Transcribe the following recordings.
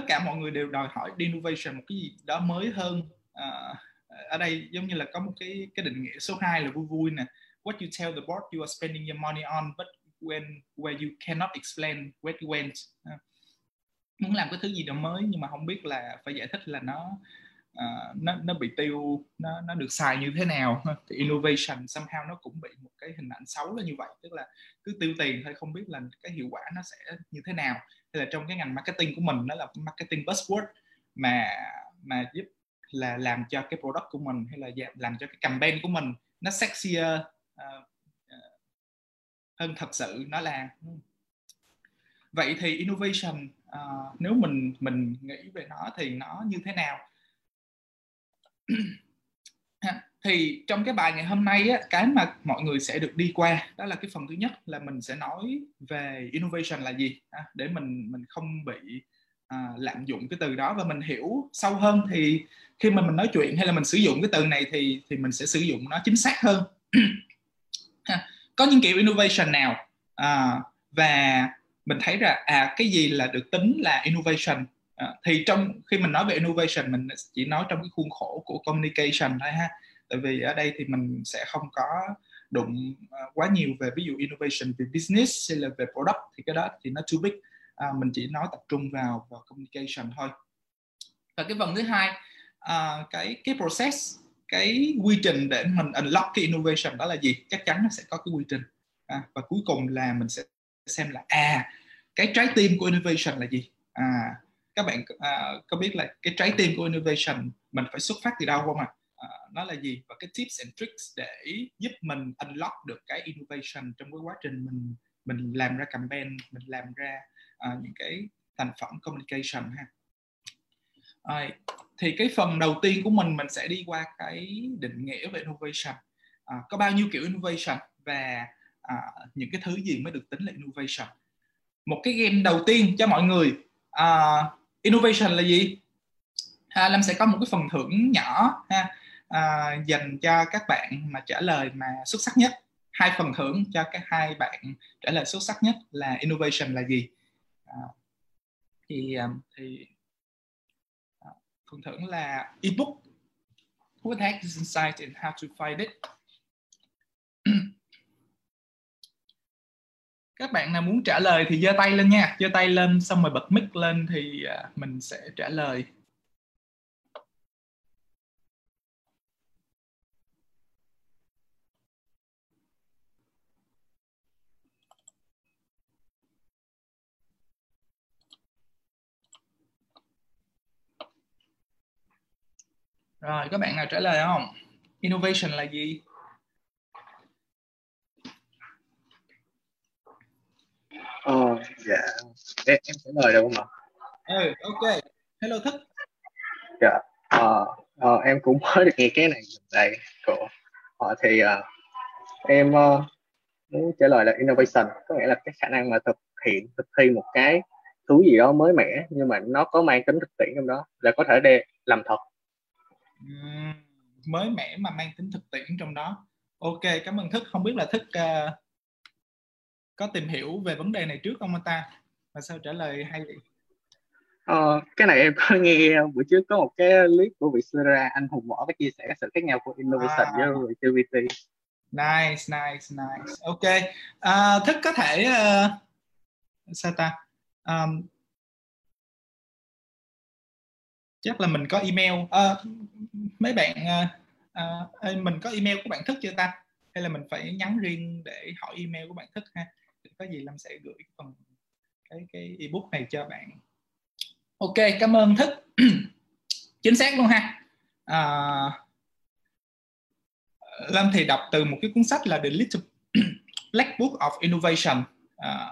tất cả mọi người đều đòi hỏi innovation một cái gì đó mới hơn uh, ở đây giống như là có một cái cái định nghĩa số 2 là vui vui nè. What you tell the board you are spending your money on but when where you cannot explain where it went. Uh, muốn làm cái thứ gì đó mới nhưng mà không biết là phải giải thích là nó uh, nó nó bị tiêu nó nó được xài như thế nào. Thì innovation somehow nó cũng bị một cái hình ảnh xấu là như vậy. Tức là cứ tiêu tiền thôi không biết là cái hiệu quả nó sẽ như thế nào. Hay là trong cái ngành marketing của mình nó là marketing buzzword mà mà giúp là làm cho cái product của mình hay là dạ, làm cho cái campaign của mình nó sexier uh, hơn thật sự nó là. Vậy thì innovation uh, nếu mình mình nghĩ về nó thì nó như thế nào? thì trong cái bài ngày hôm nay á, cái mà mọi người sẽ được đi qua đó là cái phần thứ nhất là mình sẽ nói về innovation là gì. À, để mình mình không bị à, lạm dụng cái từ đó và mình hiểu sâu hơn thì khi mà mình nói chuyện hay là mình sử dụng cái từ này thì thì mình sẽ sử dụng nó chính xác hơn. Có những kiểu innovation nào? À, và mình thấy ra à cái gì là được tính là innovation? À, thì trong khi mình nói về innovation mình chỉ nói trong cái khuôn khổ của communication thôi ha. Tại vì ở đây thì mình sẽ không có đụng ờ, quá nhiều về ví dụ innovation về business hay là về product thì cái đó thì nó too big. À, mình chỉ nói tập trung vào vào communication thôi. Và cái phần thứ hai à, cái cái process cái quy trình để mình unlock cái innovation đó là gì? Chắc chắn nó sẽ có cái quy trình. À, và cuối cùng là mình sẽ xem là à cái trái tim của innovation là gì? À các bạn uh, có biết là cái trái tim của innovation mình phải xuất phát từ đâu không ạ? À? Uh, nó là gì? Và cái tips and tricks để giúp mình unlock được cái innovation trong cái quá trình mình mình làm ra campaign mình làm ra uh, những cái thành phẩm communication ha. À, thì cái phần đầu tiên của mình mình sẽ đi qua cái định nghĩa về innovation. À, có bao nhiêu kiểu innovation và à, những cái thứ gì mới được tính là innovation? Một cái game đầu tiên cho mọi người à, innovation là gì? À, lâm sẽ có một cái phần thưởng nhỏ ha. À, dành cho các bạn mà trả lời mà xuất sắc nhất. Hai phần thưởng cho các hai bạn trả lời xuất sắc nhất là innovation là gì? À, thì à, thì à, phần thưởng là ebook. What the heck is inside and how to find it? các bạn nào muốn trả lời thì giơ tay lên nha. Giơ tay lên xong rồi bật mic lên thì à, mình sẽ trả lời. Rồi các bạn nào trả lời không? Innovation là gì? Ờ, dạ. Em, em trả lời được không ạ? ừ ok. Hello thức. Dạ. Ờ, ờ, em cũng mới được nghe cái này gần đây của họ thì ờ, em ờ, muốn trả lời là innovation. Có nghĩa là cái khả năng mà thực hiện thực thi một cái thứ gì đó mới mẻ nhưng mà nó có mang tính thực tiễn trong đó là có thể để làm thật. Mới mẻ mà mang tính thực tiễn trong đó. Ok cảm ơn thức. Không biết là thức ờ, có tìm hiểu về vấn đề này trước không anh ta? Và sao trả lời hay vậy? Ờ, cái này em có nghe buổi trước có một cái clip của Vietcetera anh Hùng Võ có chia sẻ sự khác nhau của innovation À. với creativity nice nice nice. Ok. À, thức có thể ờ, sao ta? Ờm, chắc là mình có email. Ờ, mấy bạn ờ, ờ, ê, mình có email của bạn thức chưa ta? Hay là mình phải nhắn riêng để hỏi email của bạn thức ha có gì lâm sẽ gửi phần cái cái ebook này cho bạn. Ok cảm ơn thức. Chính xác luôn ha. À, lâm thì đọc từ một cái cuốn sách là The Little Black Book of Innovation. À,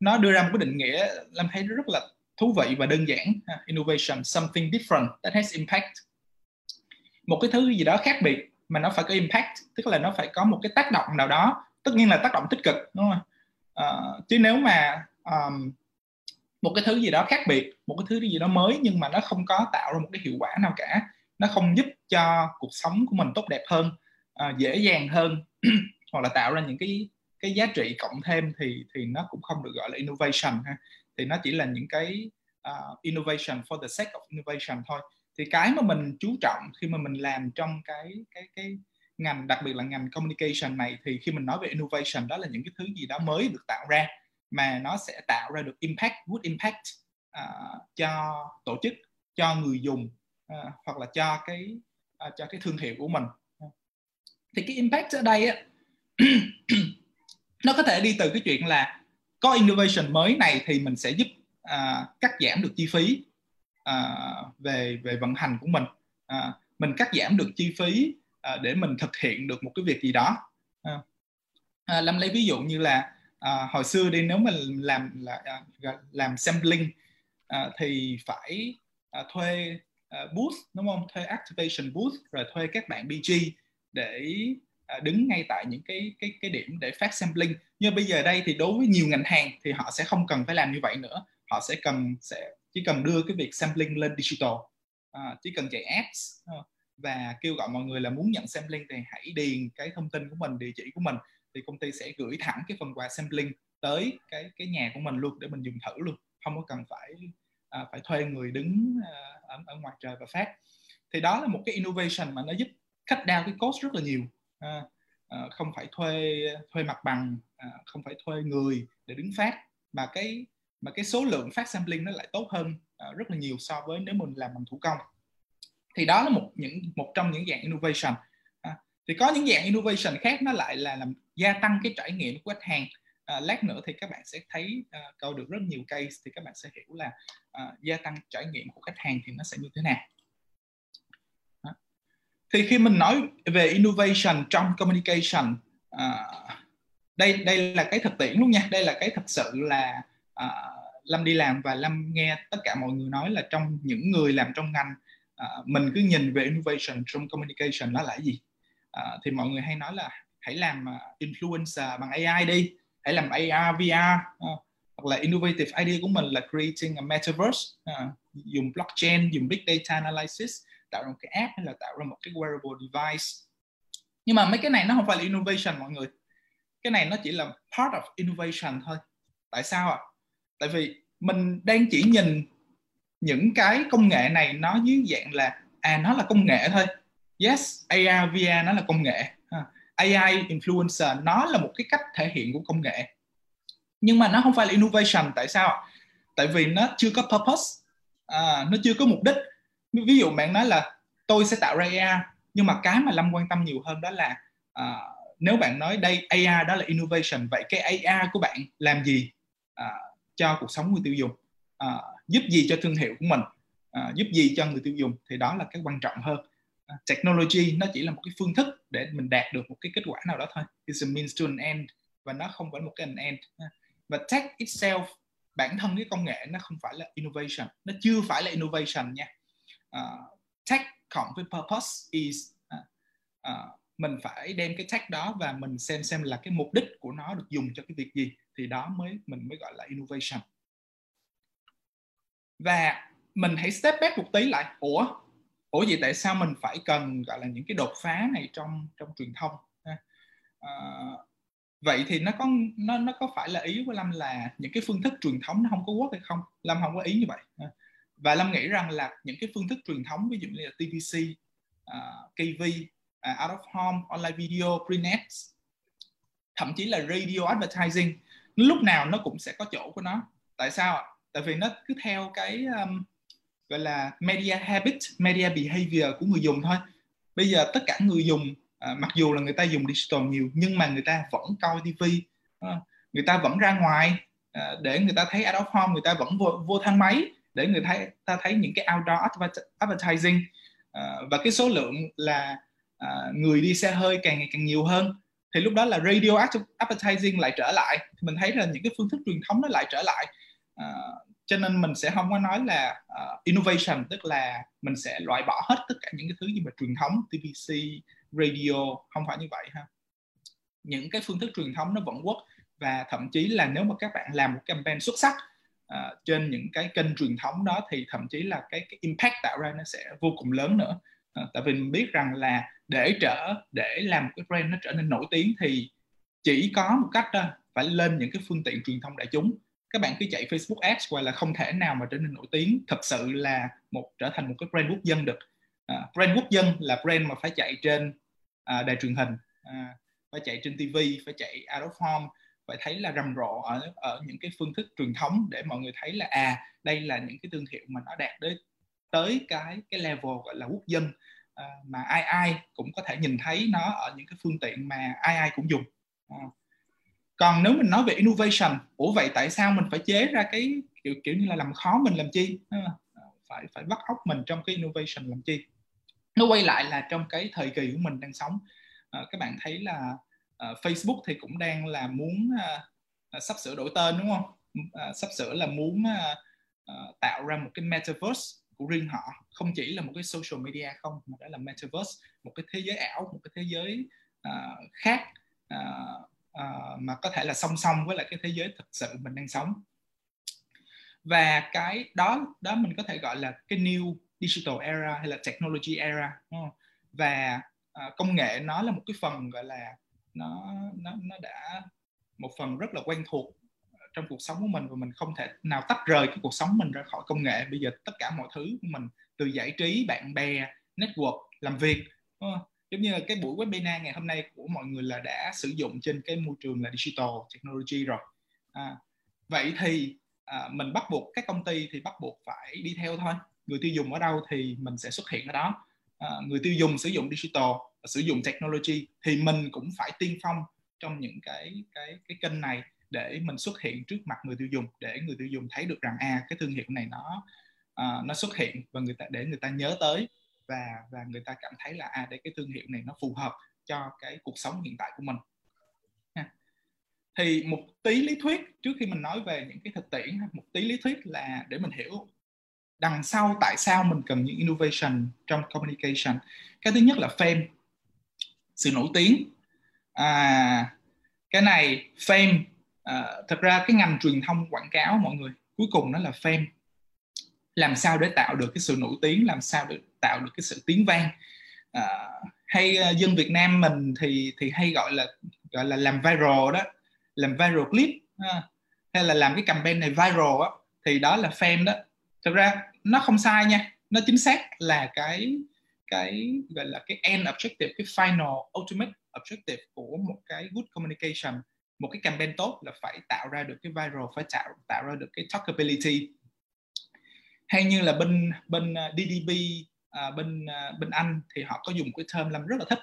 nó đưa ra một cái định nghĩa lâm thấy rất là thú vị và đơn giản. À, innovation something different that has impact. Một cái thứ gì đó khác biệt mà nó phải có impact tức là nó phải có một cái tác động nào đó. Tất nhiên là tác động tích cực đúng không uh, chứ nếu mà um, một cái thứ gì đó khác biệt một cái thứ gì đó mới nhưng mà nó không có tạo ra một cái hiệu quả nào cả nó không giúp cho cuộc sống của mình tốt đẹp hơn uh, dễ dàng hơn hoặc là tạo ra những cái cái giá trị cộng thêm thì thì nó cũng không được gọi là innovation ha. Thì nó chỉ là những cái uh, innovation for the sake of innovation thôi. Thì cái mà mình chú trọng khi mà mình làm trong cái cái cái ngành đặc biệt là ngành communication này thì khi mình nói về innovation đó là những cái thứ gì đó mới được tạo ra mà nó sẽ tạo ra được impact good impact uh, cho tổ chức cho người dùng uh, hoặc là cho cái uh, cho cái thương hiệu của mình. Thì cái impact ở đây á nó có thể đi từ cái chuyện là có innovation mới này thì mình sẽ giúp uh, cắt giảm được chi phí uh, về về vận hành của mình. Uh, mình cắt giảm được chi phí À, để mình thực hiện được một cái việc gì đó. À. à, lâm lấy ví dụ như là à, hồi xưa đi nếu mình làm là à, làm sampling à, thì phải à, thuê à, booth đúng không? Thuê activation booth rồi thuê các bạn BG để à, đứng ngay tại những cái cái cái điểm để phát sampling. Nhưng bây giờ đây thì đối với nhiều ngành hàng thì họ sẽ không cần phải làm như vậy nữa. Họ sẽ cần sẽ chỉ cần đưa cái việc sampling lên digital. À, chỉ cần chạy apps và kêu gọi mọi người là muốn nhận sampling thì hãy điền cái thông tin của mình địa chỉ của mình thì công ty sẽ gửi thẳng cái phần quà sampling tới cái cái nhà của mình luôn để mình dùng thử luôn. Không có cần phải à, phải thuê người đứng à, ở, ở ngoài trời và phát. Thì đó là một cái innovation mà nó giúp cắt down cái cost rất là nhiều. À, à, không phải thuê thuê mặt bằng à, không phải thuê người để đứng phát mà cái mà cái số lượng phát sampling nó lại tốt hơn à, rất là nhiều so với nếu mình làm bằng thủ công thì đó là một những một trong những dạng innovation. À, thì có những dạng innovation khác nó lại là làm gia tăng cái trải nghiệm của khách hàng. À, lát nữa thì các bạn sẽ thấy à, câu được rất nhiều case thì các bạn sẽ hiểu là à, gia tăng trải nghiệm của khách hàng thì nó sẽ như thế nào. À. thì khi mình nói về innovation trong communication à, đây đây là cái thực tiễn luôn nha. Đây là cái thật sự là à, lâm đi làm và lâm nghe tất cả mọi người nói là trong những người làm trong ngành à, mình cứ nhìn về innovation trong communication nó là gì? À, thì mọi người hay nói là hãy làm à, influencer bằng AI đi hãy làm AR VR à, hoặc là innovative idea của mình là creating a metaverse à, dùng blockchain dùng big data analysis tạo ra một cái app hay là tạo ra một cái wearable device. Nhưng mà mấy cái này nó không phải là innovation mọi người. Cái này nó chỉ là part of innovation thôi. Tại sao ạ? À? tại vì mình đang chỉ nhìn những cái công nghệ này nó dưới dạng là à nó là công nghệ thôi. Yes AR VR nó là công nghệ. AI influencer nó là một cái cách thể hiện của công nghệ. Nhưng mà nó không phải là innovation tại sao tại vì nó chưa có purpose. À, nó chưa có mục đích. Ví dụ bạn nói là tôi sẽ tạo ra AR nhưng mà cái mà lâm quan tâm nhiều hơn đó là à, nếu bạn nói đây AR đó là innovation vậy cái AR của bạn làm gì à, cho cuộc sống người tiêu dùng? À, giúp gì cho thương hiệu của mình à, giúp gì cho người tiêu dùng thì đó là cái quan trọng hơn. À, technology nó chỉ là một cái phương thức để mình đạt được một cái kết quả nào đó thôi. It's a means to an end và nó không phải một cái an end. À, và tech itself bản thân cái công nghệ nó không phải là innovation nó chưa phải là innovation nha. Uh, tech cộng với purpose is uh, uh, mình phải đem cái tech đó và mình xem xem là cái mục đích của nó được dùng cho cái việc gì thì đó mới mình mới gọi là innovation và mình hãy step back một tí lại. Ủa? Ủa vậy tại sao mình phải cần gọi là những cái đột phá này trong trong truyền thông à, vậy thì nó có nó nó có phải là ý của lâm là những cái phương thức truyền thống nó không có quốc hay không? Lâm không có ý như vậy và lâm nghĩ rằng là những cái phương thức truyền thống ví dụ như là tvc uh, à, kv uh, à, out of home online video print ads thậm chí là radio advertising lúc nào nó cũng sẽ có chỗ của nó. Tại sao ạ? Tại vì nó cứ theo cái um, gọi là media habit media behavior của người dùng thôi. Bây giờ tất cả người dùng à, mặc dù là người ta dùng digital nhiều nhưng mà người ta vẫn coi tv à, ờ, người ta vẫn ra ngoài à, để người ta thấy out of home người ta vẫn vô, vô thang máy để người thấy ta thấy những cái outdoor advertising. À, và cái số lượng là à, người đi xe hơi càng ngày càng nhiều hơn. Thì lúc đó là radio advertising lại trở lại. Thì mình thấy là những cái phương thức truyền thống nó lại trở lại. À, cho nên mình sẽ không có nói là uh, innovation tức là mình sẽ loại bỏ hết tất cả những cái thứ như mà truyền thống TVC radio không phải như vậy ha. Những cái phương thức truyền thống nó vẫn work và thậm chí là nếu mà các bạn làm một campaign xuất sắc uh, trên những cái kênh truyền thống đó thì thậm chí là cái, cái impact tạo ra nó sẽ vô cùng lớn nữa. Uh, tại vì mình biết rằng là để trở để làm cái brand nó trở nên nổi tiếng thì chỉ có một cách đó phải lên những cái phương tiện truyền thông đại chúng các bạn cứ chạy Facebook Ads hoặc là không thể nào mà trở nên nổi tiếng. Thật sự là một trở thành một cái brand quốc dân được. À, brand quốc dân là brand mà phải chạy trên à, đài truyền hình à, phải chạy trên TV phải chạy out of home phải thấy là rầm rộ ở ở những cái phương thức truyền thống để mọi người thấy là à đây là những cái thương hiệu mà nó đạt đến tới cái cái level gọi là quốc dân. À, mà ai ai cũng có thể nhìn thấy nó ở những cái phương tiện mà ai ai cũng dùng. À còn nếu mình nói về innovation ủa vậy tại sao mình phải chế ra cái kiểu kiểu như là làm khó mình làm chi? Ờ, phải phải bắt óc mình trong cái innovation làm chi? Nó quay lại là trong cái thời kỳ của mình đang sống. À, các bạn thấy là ờ, Facebook thì cũng đang là muốn sắp sửa đổi tên đúng không? Sắp sửa là muốn tạo ra một cái metaverse của riêng họ. Không chỉ là một cái social media không mà đó là metaverse một cái thế giới ảo một cái thế giới khác uh, mà có thể là song song với lại cái thế giới thực sự mình đang sống. Và cái đó đó mình có thể gọi là cái new digital era hay là technology era và uh, công nghệ nó là một cái phần gọi là nó nó nó đã một phần rất là quen thuộc trong cuộc sống của mình và mình không thể nào tách rời cái cuộc sống mình ra khỏi công nghệ. Bây giờ tất cả mọi thứ của mình từ giải trí bạn bè network làm việc giống như là cái buổi webinar ngày hôm nay của mọi người là đã sử dụng trên cái môi trường là digital technology rồi. À, vậy thì à, mình bắt buộc các công ty thì bắt buộc phải đi theo thôi. Người tiêu dùng ở đâu thì mình sẽ xuất hiện ở đó. À, người tiêu dùng sử dụng digital sử dụng technology thì mình cũng phải tiên phong trong những cái cái cái kênh này để mình xuất hiện trước mặt người tiêu dùng để người tiêu dùng thấy được rằng à cái thương hiệu này nó uh, nó xuất hiện và người ta để người ta nhớ tới và và người ta cảm thấy là à đây cái thương hiệu này nó phù hợp cho cái cuộc sống hiện tại của mình. Thì một tí lý thuyết trước khi mình nói về những cái thực tiễn một tí lý thuyết là để mình hiểu đằng sau tại sao mình cần những innovation trong communication. Cái thứ nhất là fame sự nổi tiếng. À, cái này fame à, thật ra cái ngành truyền thông quảng cáo mọi người cuối cùng nó là fame làm sao để tạo được cái sự nổi tiếng làm sao để tạo được cái sự tiếng vang à, hay à, dân Việt Nam mình thì thì hay gọi là gọi là làm viral đó làm viral clip ha. hay là làm cái campaign này viral á thì đó là fame đó thực ra nó không sai nha nó chính xác là cái cái gọi là cái end objective cái final ultimate objective của một cái good communication một cái campaign tốt là phải tạo ra được cái viral phải tạo tạo ra được cái talkability hay như là bên bên à, DDB à, bên à, bên Anh thì họ có dùng cái term làm rất là thích.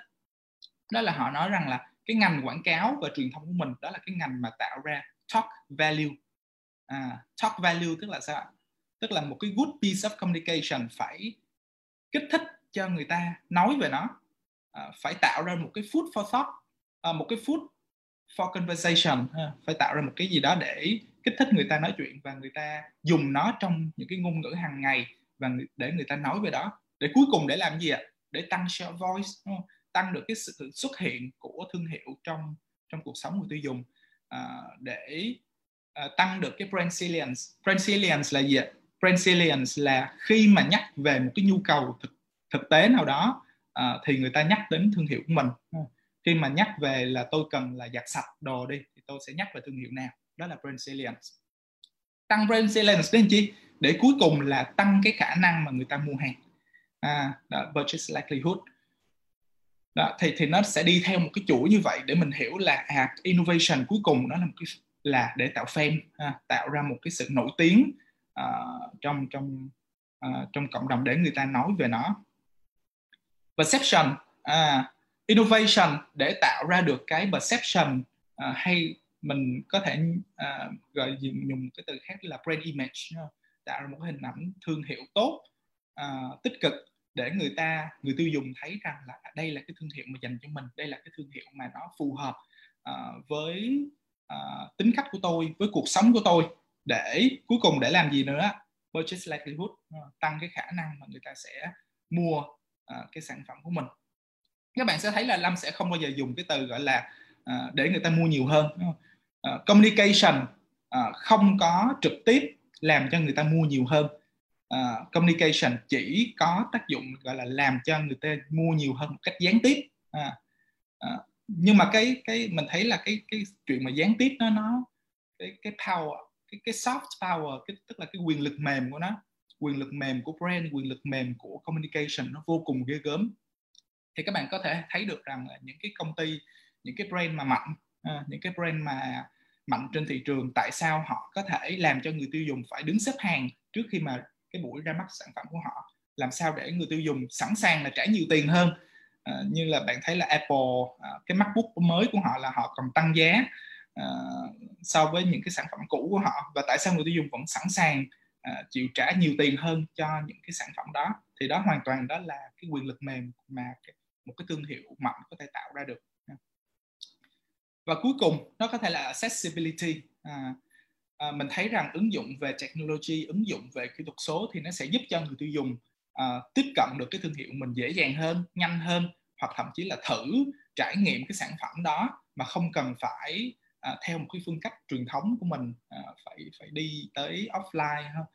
Đó là họ nói rằng là cái ngành quảng cáo và truyền thông của mình đó là cái ngành mà tạo ra talk value. À, talk value tức là sao tức là một cái good piece of communication phải kích thích cho người ta nói về nó. À, phải tạo ra một cái food for thought à, một cái food for conversation. À, phải tạo ra một cái gì đó để kích thích người ta nói chuyện và người ta dùng nó trong những cái ngôn ngữ hàng ngày và để người ta nói về đó. Để cuối cùng để làm gì ạ? Để tăng share voice tăng được cái sự xuất hiện của thương hiệu trong trong cuộc sống người tiêu dùng. À, để à, tăng được cái brand salience. Brand salience là gì ạ? Brand salience là khi mà nhắc về một cái nhu cầu thực thực tế nào đó à, thì người ta nhắc đến thương hiệu của mình khi mà nhắc về là tôi cần là giặt sạch đồ đi thì tôi sẽ nhắc về thương hiệu nào? Đó là brand salience. Tăng brand salience đến chi? Để cuối cùng là tăng cái khả năng mà người ta mua hàng. À, đó, purchase likelihood. Đó, thì thì nó sẽ đi theo một cái chuỗi như vậy để mình hiểu là à, innovation cuối cùng nó là một cái là để tạo fame à, tạo ra một cái sự nổi tiếng à, trong trong à, trong cộng đồng để người ta nói về nó. Perception à, innovation để tạo ra được cái perception à, hay mình có thể à, gọi dùng cái từ khác là brand image tạo ra một cái hình ảnh thương hiệu tốt à, tích cực để người ta người tiêu dùng thấy rằng là đây là cái thương hiệu mà dành cho mình đây là cái thương hiệu mà nó phù hợp uh, với uh, tính cách của tôi với cuộc sống của tôi để cuối cùng để làm gì nữa? Purchase likelihood uh, tăng cái khả năng mà người ta sẽ mua uh, cái sản phẩm của mình. Các bạn sẽ thấy là lâm sẽ không bao giờ dùng cái từ gọi là uh, để người ta mua nhiều hơn uh, communication uh, không có trực tiếp làm cho người ta mua nhiều hơn. Uh, communication chỉ có tác dụng gọi là làm cho người ta mua nhiều hơn một cách gián tiếp. Uh, uh, nhưng mà cái cái mình thấy là cái cái chuyện mà gián tiếp nó nó cái cái power cái cái soft power cái tức là cái quyền lực mềm của nó quyền lực mềm của brand quyền lực mềm của communication nó vô cùng ghê gớm. Thì các bạn có thể thấy được rằng là những cái công ty những cái brand mà mạnh uh, những cái brand mà mạnh trên thị trường tại sao họ có thể làm cho người tiêu dùng phải đứng xếp hàng trước khi mà cái buổi ra mắt sản phẩm của họ? Làm sao để người tiêu dùng sẵn sàng là trả nhiều tiền hơn? À, như là bạn thấy là Apple à, cái MacBook mới của họ là họ còn tăng giá à, so với những cái sản phẩm cũ của họ. Và tại sao người tiêu dùng vẫn sẵn sàng à, chịu trả nhiều tiền hơn cho những cái sản phẩm đó? Thì đó hoàn toàn đó là cái quyền lực mềm mà cái, một cái thương hiệu mạnh có thể tạo ra được và cuối cùng nó có thể là accessibility. À, à, mình thấy rằng ứng dụng về technology ứng dụng về kỹ thuật số thì nó sẽ giúp cho người tiêu dùng à, tiếp cận được cái thương hiệu mình dễ dàng hơn nhanh hơn hoặc thậm chí là thử trải nghiệm cái sản phẩm đó mà không cần phải à, theo một cái phương cách truyền thống của mình à, phải phải đi tới offline không?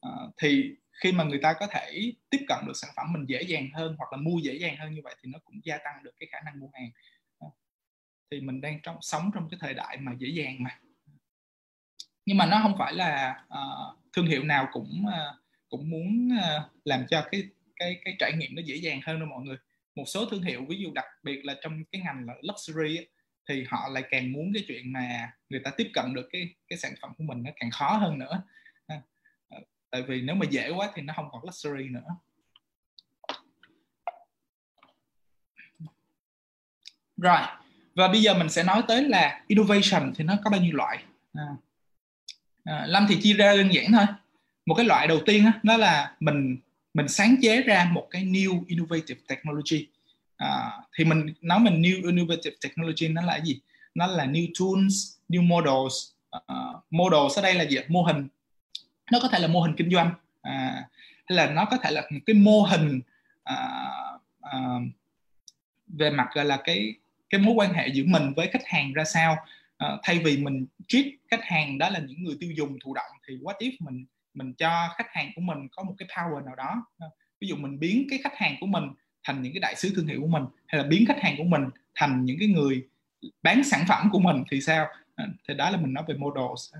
À, thì khi mà người ta có thể tiếp cận được sản phẩm mình dễ dàng hơn hoặc là mua dễ dàng hơn như vậy thì nó cũng gia tăng được cái khả năng mua hàng thì mình đang trong sống trong cái thời đại mà dễ dàng mà. Nhưng mà nó không phải là uh, thương hiệu nào cũng uh, cũng muốn uh, làm cho cái cái cái trải nghiệm nó dễ dàng hơn đâu mọi người. Một số thương hiệu ví dụ đặc biệt là trong cái ngành là luxury ấy, thì họ lại càng muốn cái chuyện mà người ta tiếp cận được cái cái sản phẩm của mình nó càng khó hơn nữa. À, tại vì nếu mà dễ quá thì nó không còn luxury nữa. Rồi và bây giờ mình sẽ nói tới là innovation thì nó có bao nhiêu loại? À, à, lâm thì chia ra đơn giản thôi. Một cái loại đầu tiên đó, đó là mình mình sáng chế ra một cái new innovative technology. À, thì mình nói mình new innovative technology nó là gì? Nó là new tools new models. Uh, models ở đây là gì mô hình. Nó có thể là mô hình kinh doanh. À, hay là nó có thể là một cái mô hình uh, uh, về mặt gọi là cái cái mối quan hệ giữa mình với khách hàng ra sao? À, thay vì mình treat khách hàng đó là những người tiêu dùng thụ động thì what if mình mình cho khách hàng của mình có một cái power nào đó? Ờ, ví dụ mình biến cái khách hàng của mình thành những cái đại sứ thương hiệu của mình hay là biến khách hàng của mình thành những cái người bán sản phẩm của mình thì sao? Ờ, thì đó là mình nói về models.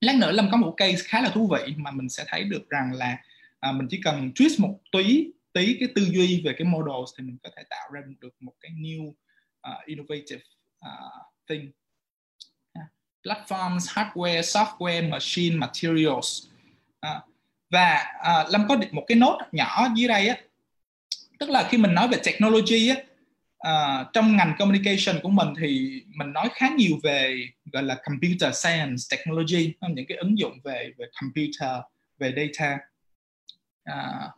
Lát nữa lâm có một case khá là thú vị mà mình sẽ thấy được rằng là à, mình chỉ cần twist một tí tí cái tư duy về cái models thì mình có thể tạo ra được một cái new uh, innovative uh, thing. Platforms hardware software machine materials. Uh, và uh, lâm có một cái nốt nhỏ dưới đây á. Tức là khi mình nói về technology á uh, trong ngành communication của mình thì mình nói khá nhiều về gọi là computer science technology những cái ứng dụng về về computer về data. Uh,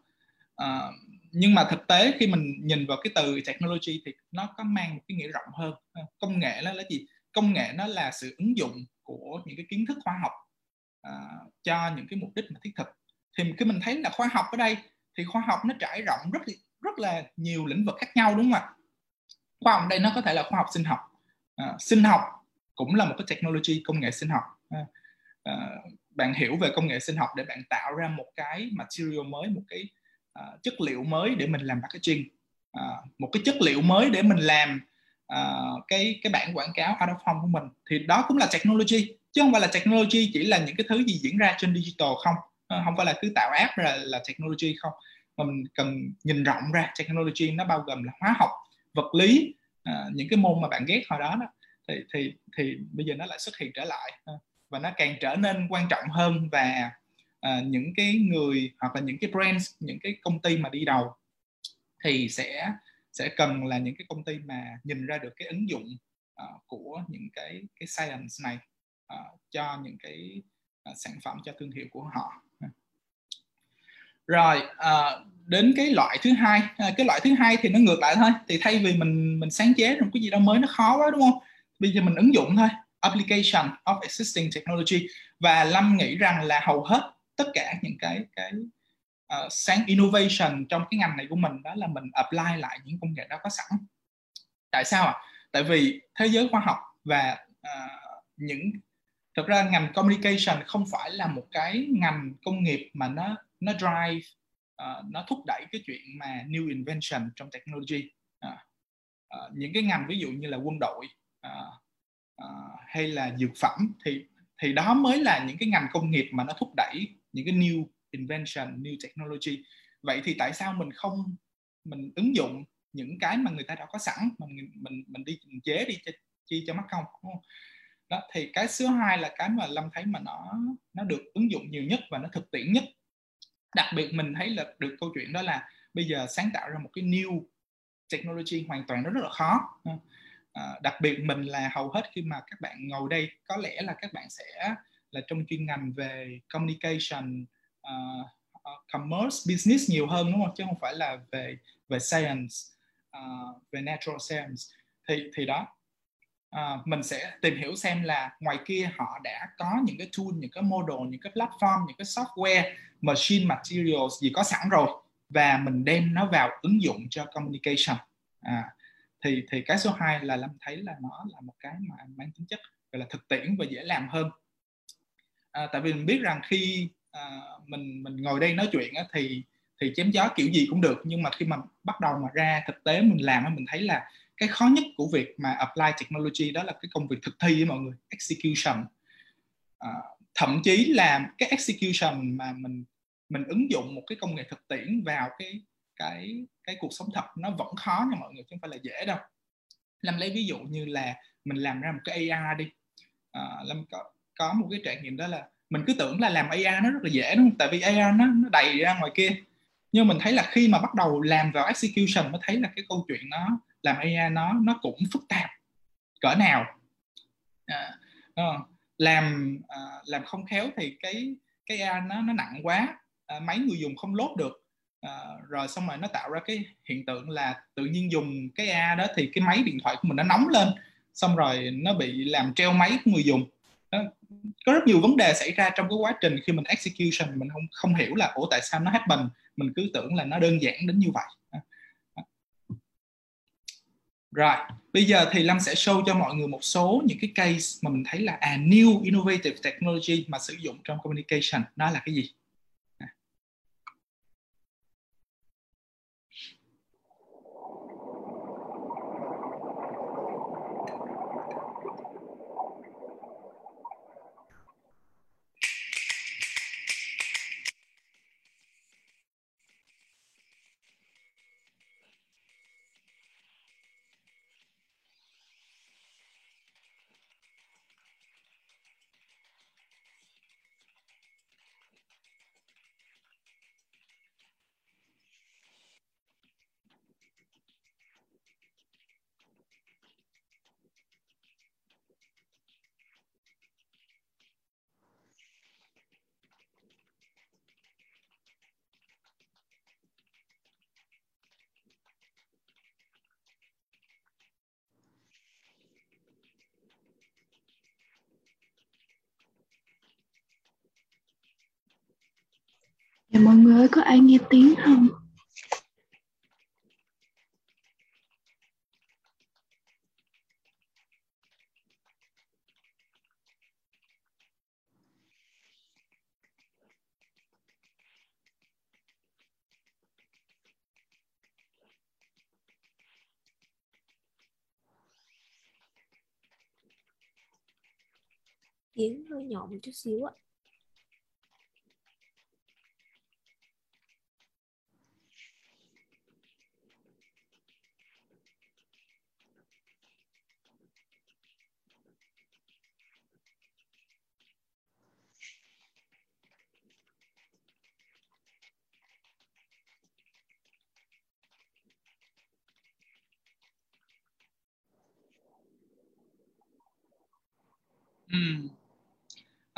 uh, nhưng mà thực tế khi mình nhìn vào cái từ technology thì nó có mang một cái nghĩa rộng hơn. Ờ, công nghệ nó là gì? Công nghệ nó là sự ứng dụng của những cái kiến thức khoa học uh, cho những cái mục đích mà thiết thực. Thì cái mình thấy là khoa học ở đây thì khoa học nó trải rộng rất rất là nhiều lĩnh vực khác nhau đúng không ạ? Khoa học ở đây nó có thể là khoa học sinh học. Uh, sinh học cũng là một cái technology công nghệ sinh học. Uh, bạn hiểu về công nghệ sinh học để bạn tạo ra một cái material mới một cái À, chất liệu mới để mình làm packaging. À, một cái chất liệu mới để mình làm à, cái cái bản quảng cáo out of home của mình. Thì đó cũng là technology chứ không phải là technology chỉ là những cái thứ gì diễn ra trên digital không. Ờ, không phải là cứ tạo app là là technology không. Mà mình cần nhìn rộng ra technology nó bao gồm là hóa học vật lý à, những cái môn mà bạn ghét hồi đó đó. Thì thì thì bây giờ nó lại xuất hiện trở lại. Ờ, và nó càng trở nên quan trọng hơn và uh, những cái người hoặc là những cái brands những cái công ty mà đi đầu thì sẽ sẽ cần là những cái công ty mà nhìn ra được cái ứng dụng uh, của những cái cái science này uh, cho những cái uh, sản phẩm cho thương hiệu của họ. Rồi uh, đến cái loại thứ hai uh, cái loại thứ hai thì nó ngược lại thôi. Thì thay vì mình mình sáng chế một cái gì đó mới nó khó quá đúng không? Bây giờ mình ứng dụng thôi. Application of existing technology. Và lâm nghĩ rằng là hầu hết tất cả những cái cái uh, sáng innovation trong cái ngành này của mình đó là mình apply lại những công nghệ đó có sẵn tại sao ạ à? tại vì thế giới khoa học và uh, những thực ra ngành communication không phải là một cái ngành công nghiệp mà nó nó drive uh, nó thúc đẩy cái chuyện mà new invention trong technology uh, uh, những cái ngành ví dụ như là quân đội uh, uh, hay là dược phẩm thì thì đó mới là những cái ngành công nghiệp mà nó thúc đẩy những cái new invention new technology. Vậy thì tại sao mình không mình ứng dụng những cái mà người ta đã có sẵn mình mình mình đi mình chế đi cho chi cho mất công đúng không? đó thì cái số hai là cái mà lâm thấy mà nó nó được ứng dụng nhiều nhất và nó thực tiễn nhất. Đặc biệt mình thấy là được câu chuyện đó là bây giờ sáng tạo ra một cái new technology hoàn toàn nó rất là khó. Ờ, à, đặc biệt mình là hầu hết khi mà các bạn ngồi đây có lẽ là các bạn sẽ là trong chuyên ngành về communication uh, commerce business nhiều hơn đúng không? Chứ không phải là về về science uh, về natural science. Thì thì đó. Uh, mình sẽ tìm hiểu xem là ngoài kia họ đã có những cái tool những cái model những cái platform những cái software machine materials gì có sẵn rồi và mình đem nó vào ứng dụng cho communication. À, thì thì cái số 2 là lâm thấy là nó là một cái mà mang tính chất gọi là thực tiễn và dễ làm hơn à, tại vì mình biết rằng khi à, mình mình ngồi đây nói chuyện á, thì thì chém gió kiểu gì cũng được. Nhưng mà khi mà bắt đầu mà ra thực tế mình làm á, mình thấy là cái khó nhất của việc mà apply technology đó là cái công việc thực thi với mọi người execution. À, thậm chí là cái execution mà mình mình ứng dụng một cái công nghệ thực tiễn vào cái cái cái cuộc sống thật nó vẫn khó nha mọi người chứ không phải là dễ đâu. Lâm lấy ví dụ như là mình làm ra một cái AR đi. À, làm có một cái trải nghiệm đó là mình cứ tưởng là làm AR nó rất là dễ đúng không? Tại vì AR nó nó đầy ra ngoài kia. Nhưng mình thấy là khi mà bắt đầu làm vào execution mới thấy là cái câu chuyện nó làm AR nó nó cũng phức tạp. Cỡ nào? À, làm à, làm không khéo thì cái cái AR nó nó nặng quá. À, máy người dùng không lốt được. À, rồi xong rồi nó tạo ra cái hiện tượng là tự nhiên dùng cái AI đó thì cái máy điện thoại của mình nó nóng lên. Xong rồi nó bị làm treo máy của người dùng có rất nhiều vấn đề xảy ra trong cái quá trình khi mình execution. Mình không không hiểu là, ủa, tại sao nó happen? Mình cứ tưởng là nó đơn giản đến như vậy. Rồi, bây giờ thì Lâm sẽ show cho mọi người một số những cái case mà mình thấy là à new innovative technology mà sử dụng trong communication. Nó là cái gì Dạ mọi người ơi, có ai nghe tiếng không? tiếng hơi nhỏ một chút xíu ạ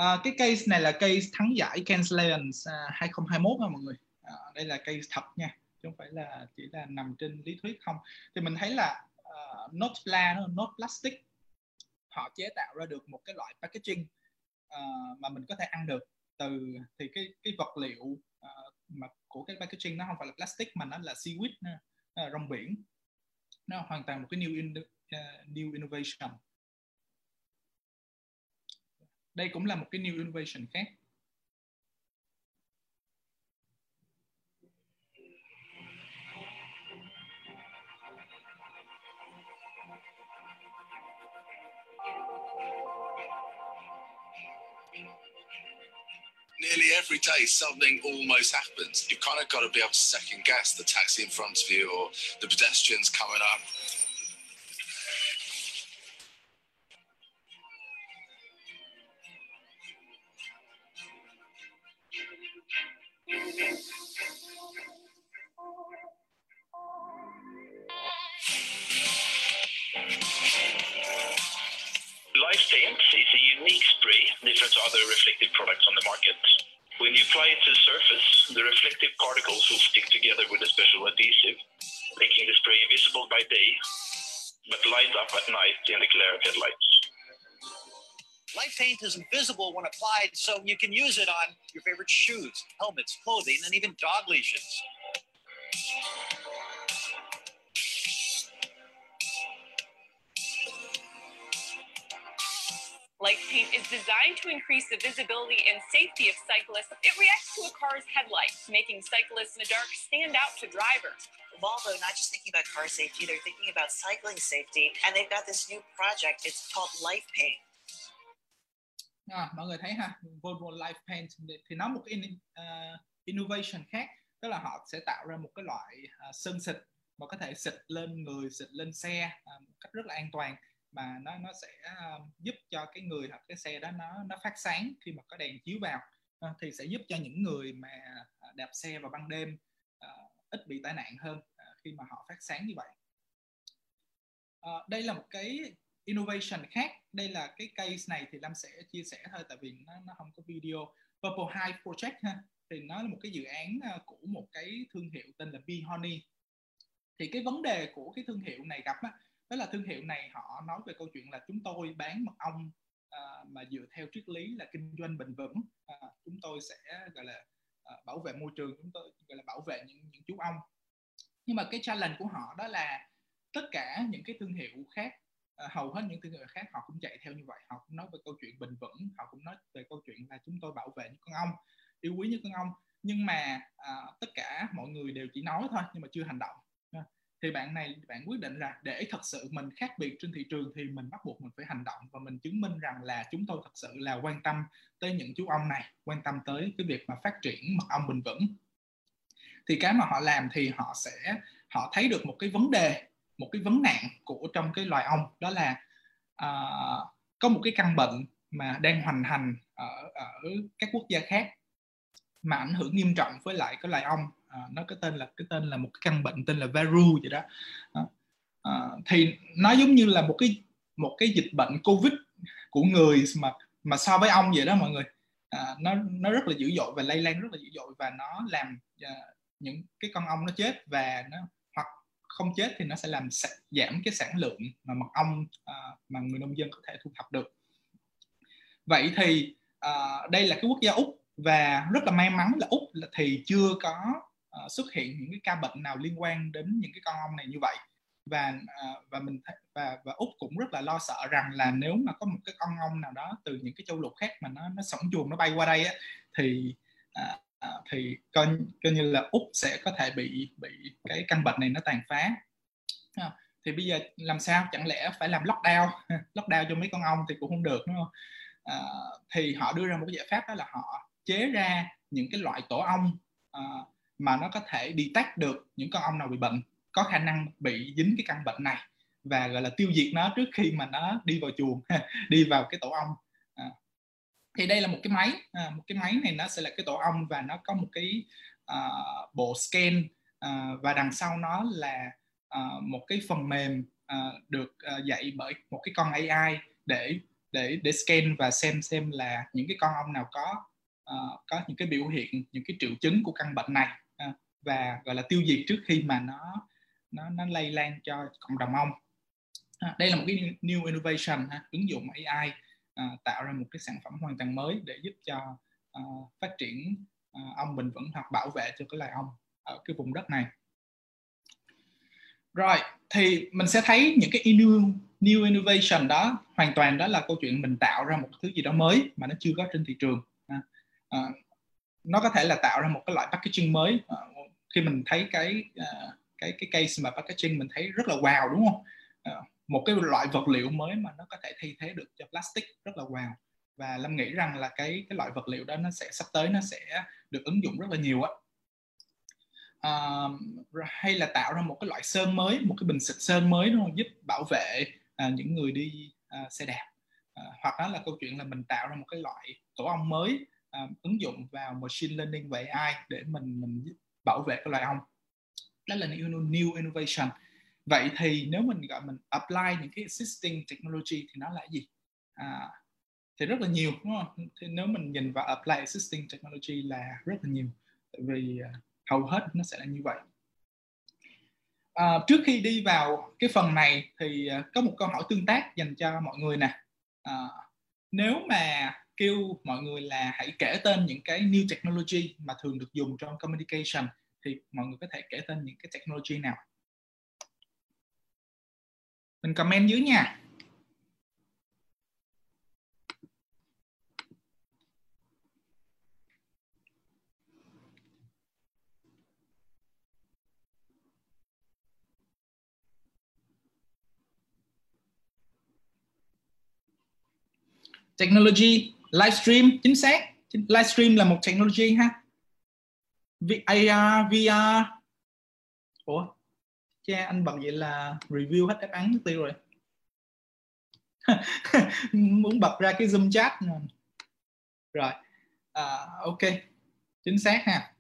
À, cái case này là case thắng giải Cancellian uh, 2021 nha mọi người. À, đây là case thật nha, chứ không phải là chỉ là nằm trên lý thuyết không. Thì mình thấy là uh, Notepla, Note Plastic họ chế tạo ra được một cái loại packaging uh, mà mình có thể ăn được từ thì cái cái vật liệu uh, mà của cái packaging nó không phải là plastic mà nó là seaweed nó, là rong biển nó hoàn toàn một cái new in, uh, new innovation đây cũng là một cái new innovation khác nearly every day something almost happens. You've kind of got to be able to second guess the taxi in front of you or the pedestrians coming up. So you can use it on your favorite shoes, helmets, clothing, and even dog leashes. Light paint is designed to increase the visibility and safety of cyclists. It reacts to a car's headlights, making cyclists in the dark stand out to drivers. Volvo not just thinking about car safety, they're thinking about cycling safety, and they've got this new project. It's called Light Paint. À, mọi người thấy ha Volvo Life Paint thì nó một cái in, uh, innovation khác tức là họ sẽ tạo ra một cái loại uh, sơn xịt mà có thể xịt lên người xịt lên xe uh, một cách rất là an toàn. Mà nó nó sẽ uh, giúp cho cái người hoặc cái xe đó nó nó phát sáng khi mà có đèn chiếu vào. Uh, thì sẽ giúp cho những người mà uh, đạp xe vào ban đêm uh, ít bị tai nạn hơn uh, khi mà họ phát sáng như vậy. Uh, đây là một cái innovation khác. Đây là cái case này thì Lâm sẽ chia sẻ thôi tại vì nó nó không có video. Purple high Project ha. Thì nó là một cái dự án ờ, của một cái thương hiệu tên là Bee Honey. Thì cái vấn đề của cái thương hiệu này gặp á, đó là thương hiệu này họ nói về câu chuyện là chúng tôi bán mật ong uh, mà dựa theo triết lý là kinh doanh bền vững. Uh, chúng tôi sẽ gọi là uh, bảo vệ môi trường chúng tôi gọi là bảo vệ những những chú ong. Nhưng mà cái challenge của họ đó là tất cả những cái thương hiệu khác Ờ, hầu hết những thương hiệu khác họ cũng chạy theo như vậy họ cũng nói về câu chuyện bình vững họ cũng nói về câu chuyện là chúng tôi bảo vệ những con ong yêu quý những con ong nhưng mà à, tất cả mọi người đều chỉ nói thôi nhưng mà chưa hành động. Thì bạn này bạn quyết định là để thật sự mình khác biệt trên thị trường thì mình bắt buộc mình phải hành động và mình chứng minh rằng là chúng tôi thật sự là quan tâm tới những chú ong này quan tâm tới cái việc mà phát triển mật ong bền vững. Thì cái mà họ làm thì họ sẽ họ thấy được một cái vấn đề một cái vấn nạn của trong cái loài ong đó là uh, có một cái căn bệnh mà đang hoành hành ở ở các quốc gia khác mà ảnh hưởng nghiêm trọng với lại cái loài ong. À, nó có tên là cái tên là một cái căn bệnh tên là varu vậy đó. À, thì nó giống như là một cái một cái dịch bệnh covid của người mà mà so với ong vậy đó mọi người. À, nó nó rất là dữ dội và lây lan rất là dữ dội và nó làm uh, những cái con ong nó chết và nó không chết thì nó sẽ làm giảm cái sản lượng mà mật ong uh, mà người nông dân có thể thu thập được. Vậy thì uh, đây là cái quốc gia úc và rất là may mắn là úc là thì chưa có uh, xuất hiện những cái ca bệnh nào liên quan đến những cái con ong này như vậy. Và uh, và mình và và úc cũng rất là lo sợ rằng là nếu mà có một cái con ong nào đó từ những cái châu lục khác mà nó nó sổng chuồng nó bay qua đây á thì uh, Ờ, thì coi coi như là úc sẽ có thể bị bị cái căn bệnh này nó tàn phá. À, thì bây giờ làm sao? Chẳng lẽ phải làm lockdown? Lockdown cho mấy con ong thì cũng không được đúng không? À, thì họ đưa ra một cái giải pháp đó là họ chế ra những cái loại tổ ong à, mà nó có thể detect được những con ong nào bị bệnh có khả năng bị dính cái căn bệnh này và gọi là tiêu diệt nó trước khi mà nó đi vào chuồng đi vào cái tổ ong thì đây là một cái máy à, một cái máy này nó sẽ là cái tổ ong và nó có một cái uh, bộ scan uh, và đằng sau nó là uh, một cái phần mềm uh, được uh, dạy bởi một cái con AI để để để scan và xem xem là những cái con ong nào có uh, có những cái biểu hiện những cái triệu chứng của căn bệnh này uh, và gọi là tiêu diệt trước khi mà nó nó nó lây lan cho cộng đồng ong. Uh, đây là một cái new innovation uh, ứng dụng AI uh, tạo ra một cái sản phẩm hoàn toàn mới để giúp cho uh, phát triển uh, ong bền vững hoặc bảo vệ cho cái loài ong ở cái vùng đất này. Rồi thì mình sẽ thấy những cái new new innovation đó hoàn toàn đó là câu chuyện mình tạo ra một thứ gì đó mới mà nó chưa có trên thị trường. À, à nó có thể là tạo ra một cái loại packaging mới. À, khi mình thấy cái uh, cái cái case mà packaging mình thấy rất là wow đúng không? À, một cái loại vật liệu mới mà nó có thể thay thế được cho plastic rất là wow. Và lâm nghĩ rằng là cái cái loại vật liệu đó nó sẽ sắp tới nó sẽ được ứng dụng rất là nhiều á. À, hay là tạo ra một cái loại sơn mới một cái bình xịt sơn mới nó giúp bảo vệ à, những người đi à, xe đạp. À, hoặc đó là câu chuyện là mình tạo ra một cái loại tổ ong mới à, ứng dụng vào machine learning và AI để mình mình bảo vệ cái loài ong. Đó là new, new innovation vậy thì nếu mình gọi mình apply những cái existing technology thì nó là gì? À, thì rất là nhiều đúng không? Thì nếu mình nhìn vào apply existing technology là rất là nhiều tại vì uh, hầu hết nó sẽ là như vậy. À, trước khi đi vào cái phần này thì uh, có một câu hỏi tương tác dành cho mọi người nè. À, nếu mà kêu mọi người là hãy kể tên những cái new technology mà thường được dùng trong communication thì mọi người có thể kể tên những cái technology nào? Mình comment dưới nha. Technology livestream chính xác. Livestream là một technology ha. AR VR ủa? Cha anh bật vậy là review hết đáp án tiêu rồi. Muốn bật ra cái zoom chat rồi. À, ok. Chính xác ha.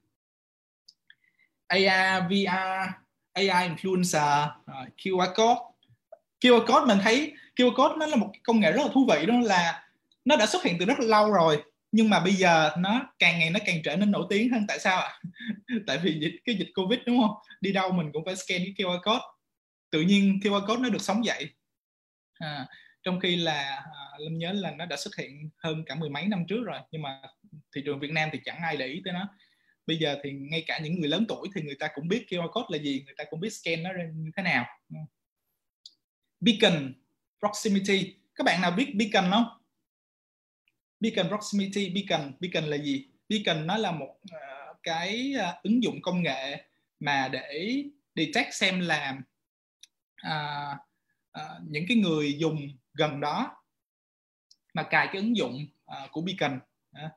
AR VR AI influencer. Rồi, QR code. QR code mình thấy QR code nó là một công nghệ rất là thú vị đó là nó đã xuất hiện từ rất là lâu rồi nhưng mà bây giờ nó càng ngày nó càng trở nên nổi tiếng hơn tại sao ạ? Tại vì dịch cái dịch covid đúng không? Đi đâu mình cũng phải scan cái QR code. Tự nhiên QR code nó được sống dậy. À, trong khi là à, lâm nhớ là nó đã xuất hiện hơn cả mười mấy năm trước rồi nhưng mà thị trường Việt Nam thì chẳng ai để ý tới nó. Bây giờ thì ngay cả những người lớn tuổi thì người ta cũng biết QR code là gì người ta cũng biết scan nó như thế nào. Beacon proximity. Các bạn nào biết beacon không? Beacon proximity beacon beacon là gì? Beacon nó là một uh, cái uh, ứng dụng công nghệ mà để detect xem là uh, uh, những cái người dùng gần đó mà cài cái ứng dụng uh, của beacon. Uh,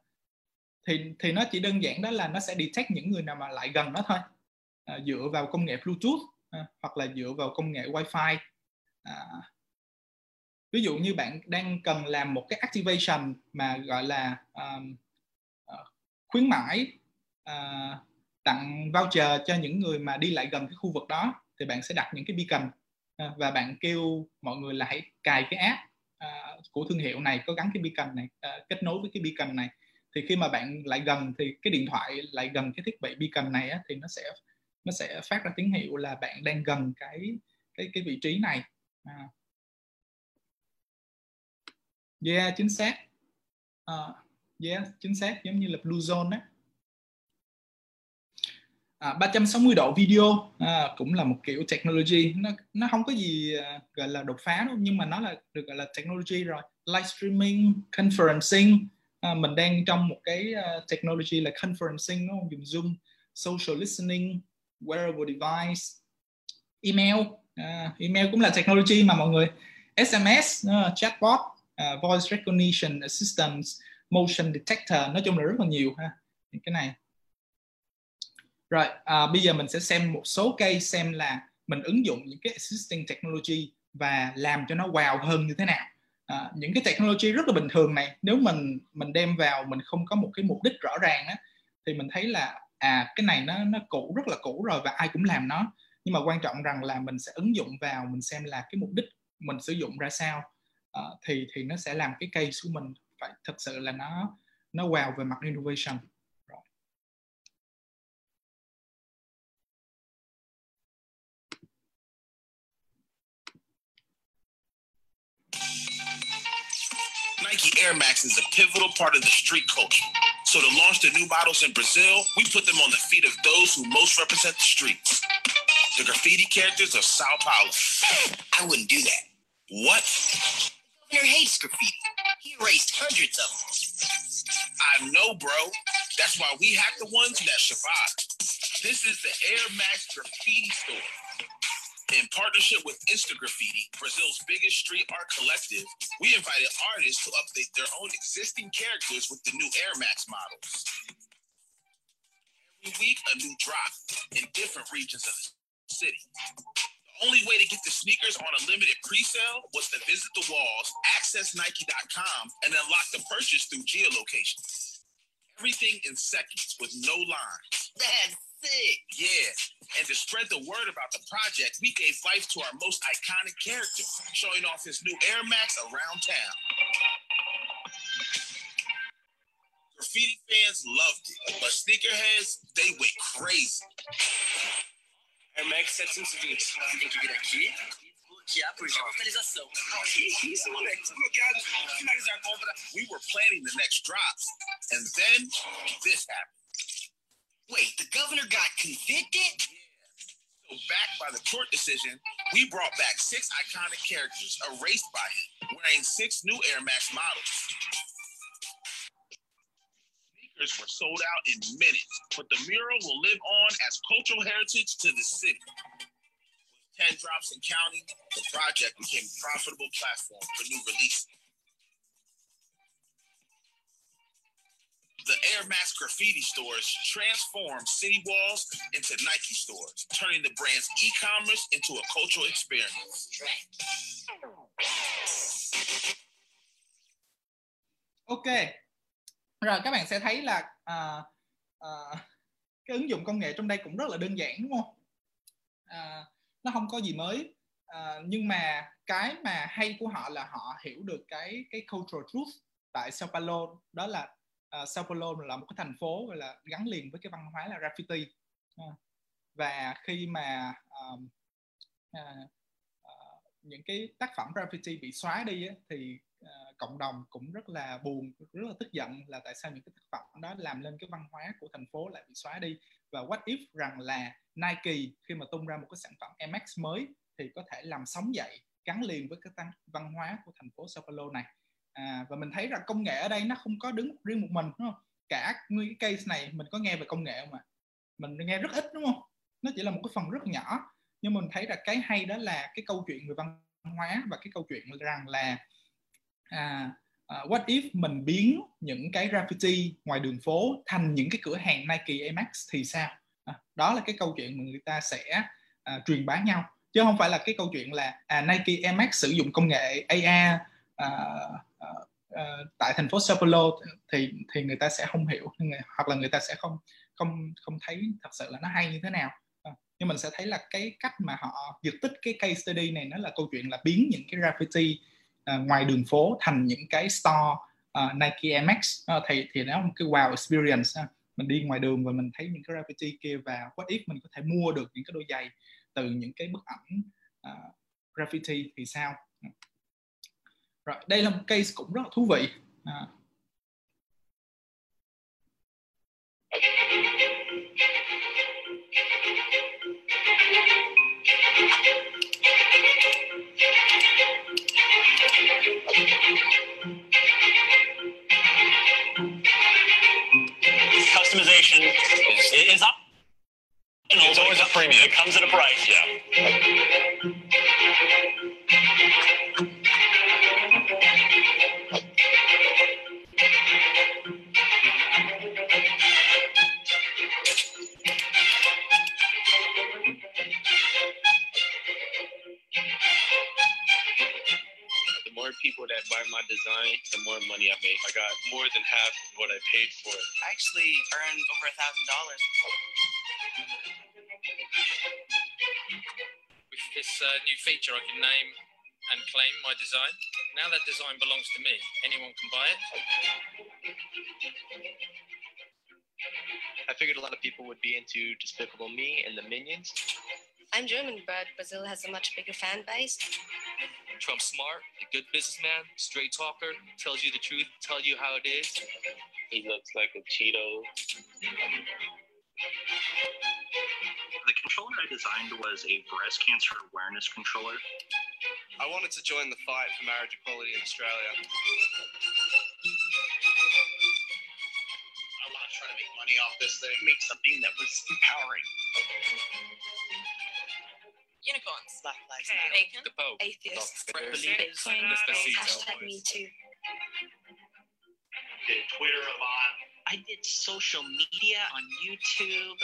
thì thì nó chỉ đơn giản đó là nó sẽ detect những người nào mà lại gần nó thôi. Uh, dựa vào công nghệ bluetooth uh, hoặc là dựa vào công nghệ wifi. Uh, ví dụ như bạn đang cần làm một cái activation mà gọi là um, ờ, khuyến mãi uh, tặng voucher cho những người mà đi lại gần cái khu vực đó thì bạn sẽ đặt những cái beacon. Uh, và bạn kêu mọi người là hãy cài cái app uh, của thương hiệu này có gắn cái beacon này uh, kết nối với cái beacon này. Thì khi mà bạn lại gần thì cái điện thoại lại gần cái thiết bị beacon này á, thì nó sẽ nó sẽ phát ra tín hiệu là bạn đang gần cái cái cái vị trí này. À, yeah chính xác. Uh, yeah chính xác giống như là blue zone đó à, 360 độ video à, cũng là một kiểu technology. Nó nó không có gì uh, gọi là đột phá đâu nhưng mà nó là được gọi là technology rồi. Live streaming conferencing. À, mình đang trong một cái uh, technology là conferencing đúng không? Dùng zoom social listening wearable device email. À, email cũng là technology mà mọi người. Sms uh, à, chatbot uh, voice recognition assistance motion detector. Nói chung là rất là nhiều ha. Những cái này. Rồi uh, bây giờ mình sẽ xem một số case xem là mình ứng dụng những cái existing technology và làm cho nó wow hơn như thế nào. À, những cái technology rất là bình thường này nếu mình mình đem vào mình không có một cái mục đích rõ ràng á thì mình thấy là à cái này nó nó cũ rất là cũ rồi và ai cũng làm nó. Nhưng mà quan trọng rằng là mình sẽ ứng dụng vào mình xem là cái mục đích mình sử dụng ra sao uh, thì thì nó sẽ làm cái case của mình phải thật sự là nó nó wow về mặt innovation Rồi. Nike Air Max is a pivotal part of the street culture. So to launch the new models in Brazil, we put them on the feet of those who most represent the streets. The graffiti characters of Sao Paulo. I wouldn't do that. What? Governor hates graffiti. He erased hundreds of them. I know, bro. That's why we have the ones that survive. This is the Air Max Graffiti Store. In partnership with Insta Graffiti, Brazil's biggest street art collective, we invited artists to update their own existing characters with the new Air Max models. Every week, a new drop in different regions of the city. The only way to get the sneakers on a limited pre-sale was to visit the walls, access Nike.com, and unlock the purchase through geolocation. Everything in seconds with no lines. That's sick. Yeah. And to spread the word about the project, we gave life to our most iconic character, showing off his new Air Max around town. Graffiti fans loved it, but sneakerheads, they went crazy. Air Max 720. Tem que vir aqui, bloquear por geolocalização. Isso, moleque. Bloqueado. Finalizar a compra. We were planning the next drops, and then this happened. Wait, the governor got convicted? So backed by the court decision, we brought back six iconic characters erased by him, wearing six new Air Max models. Were sold out in minutes, but the mural will live on as cultural heritage to the city. With 10 drops and counting, the project became a profitable platform for new releases. The Air Max graffiti stores transformed city walls into Nike stores, turning the brand's e-commerce into a cultural experience. ok rồi các bạn sẽ thấy là à, à, cái ứng dụng công nghệ trong đây cũng rất là đơn giản đúng không? À, nó không có gì mới. À, nhưng mà cái mà hay của họ là họ hiểu được cái cái cultural truth tại Sao Paulo. Đó là uh, Sao Paulo là một cái thành phố gọi là gắn liền với cái văn hóa là graffiti. Uh, và khi mà um, uh, uh, những cái tác phẩm graffiti bị xóa đi á, thì uh, cộng đồng cũng rất là buồn rất là tức giận là tại sao những cái tác phẩm đó làm lên cái văn hóa của thành phố lại bị xóa đi? Và what if rằng là Nike khi mà tung ra một cái sản phẩm MX mới thì có thể làm sống dậy gắn liền với cái tăng văn hóa của thành phố Sao Paulo này? À, và mình thấy rằng công nghệ ở đây nó không có đứng riêng một mình đúng không? Cả nguyên cái case này mình có nghe về công nghệ không ạ? Mình nghe rất ít đúng không? Nó chỉ là một cái phần rất nhỏ. Nhưng mình thấy là cái hay đó là cái câu chuyện về văn hóa và cái câu chuyện rằng là à, uh, what if mình biến những cái graffiti ngoài đường phố thành những cái cửa hàng Nike Air Max thì sao? À, đó là cái câu chuyện mà người ta sẽ uh, truyền bá nhau. Chứ không phải là cái câu chuyện là à, Nike Air Max sử dụng công nghệ AR à, à, à, tại thành phố Sao Paulo thì thì người ta sẽ không hiểu hoặc là người ta sẽ không không không thấy thật sự là nó hay như thế nào. À, nhưng mình sẽ thấy là cái cách mà họ giật tích cái case study này nó là câu chuyện là biến những cái graffiti À, ngoài đường phố thành những cái store uh, Nike Air Max uh, thì thì nó là một cái wow experience uh. mình đi ngoài đường và mình thấy những cái graffiti kia và what if mình có thể mua được những cái đôi giày từ những cái bức ảnh uh, graffiti thì sao rồi đây là một case cũng rất là thú vị à. Customization is, is up. It's always a premium. It comes at a price, yeah. People that buy my design, the more money I make. I got more than half of what I paid for it. I actually earned over a thousand dollars. With this uh, new feature, I can name and claim my design. Now that design belongs to me. Anyone can buy it. I figured a lot of people would be into Despicable Me and the Minions. I'm German, but Brazil has a much bigger fan base. Trump's smart, a good businessman, straight talker, tells you the truth, tell you how it is. He looks like a Cheeto. The controller I designed was a breast cancer awareness controller. I wanted to join the fight for marriage equality in Australia. I want to try to make money off this thing, make something that was empowering. Unicorns. Black Lives Matter. Bacon. The Pope. Atheists. Believers. Bitcoin. Despacito. Hashtag me too. Did Twitter a lot. I did social media on YouTube.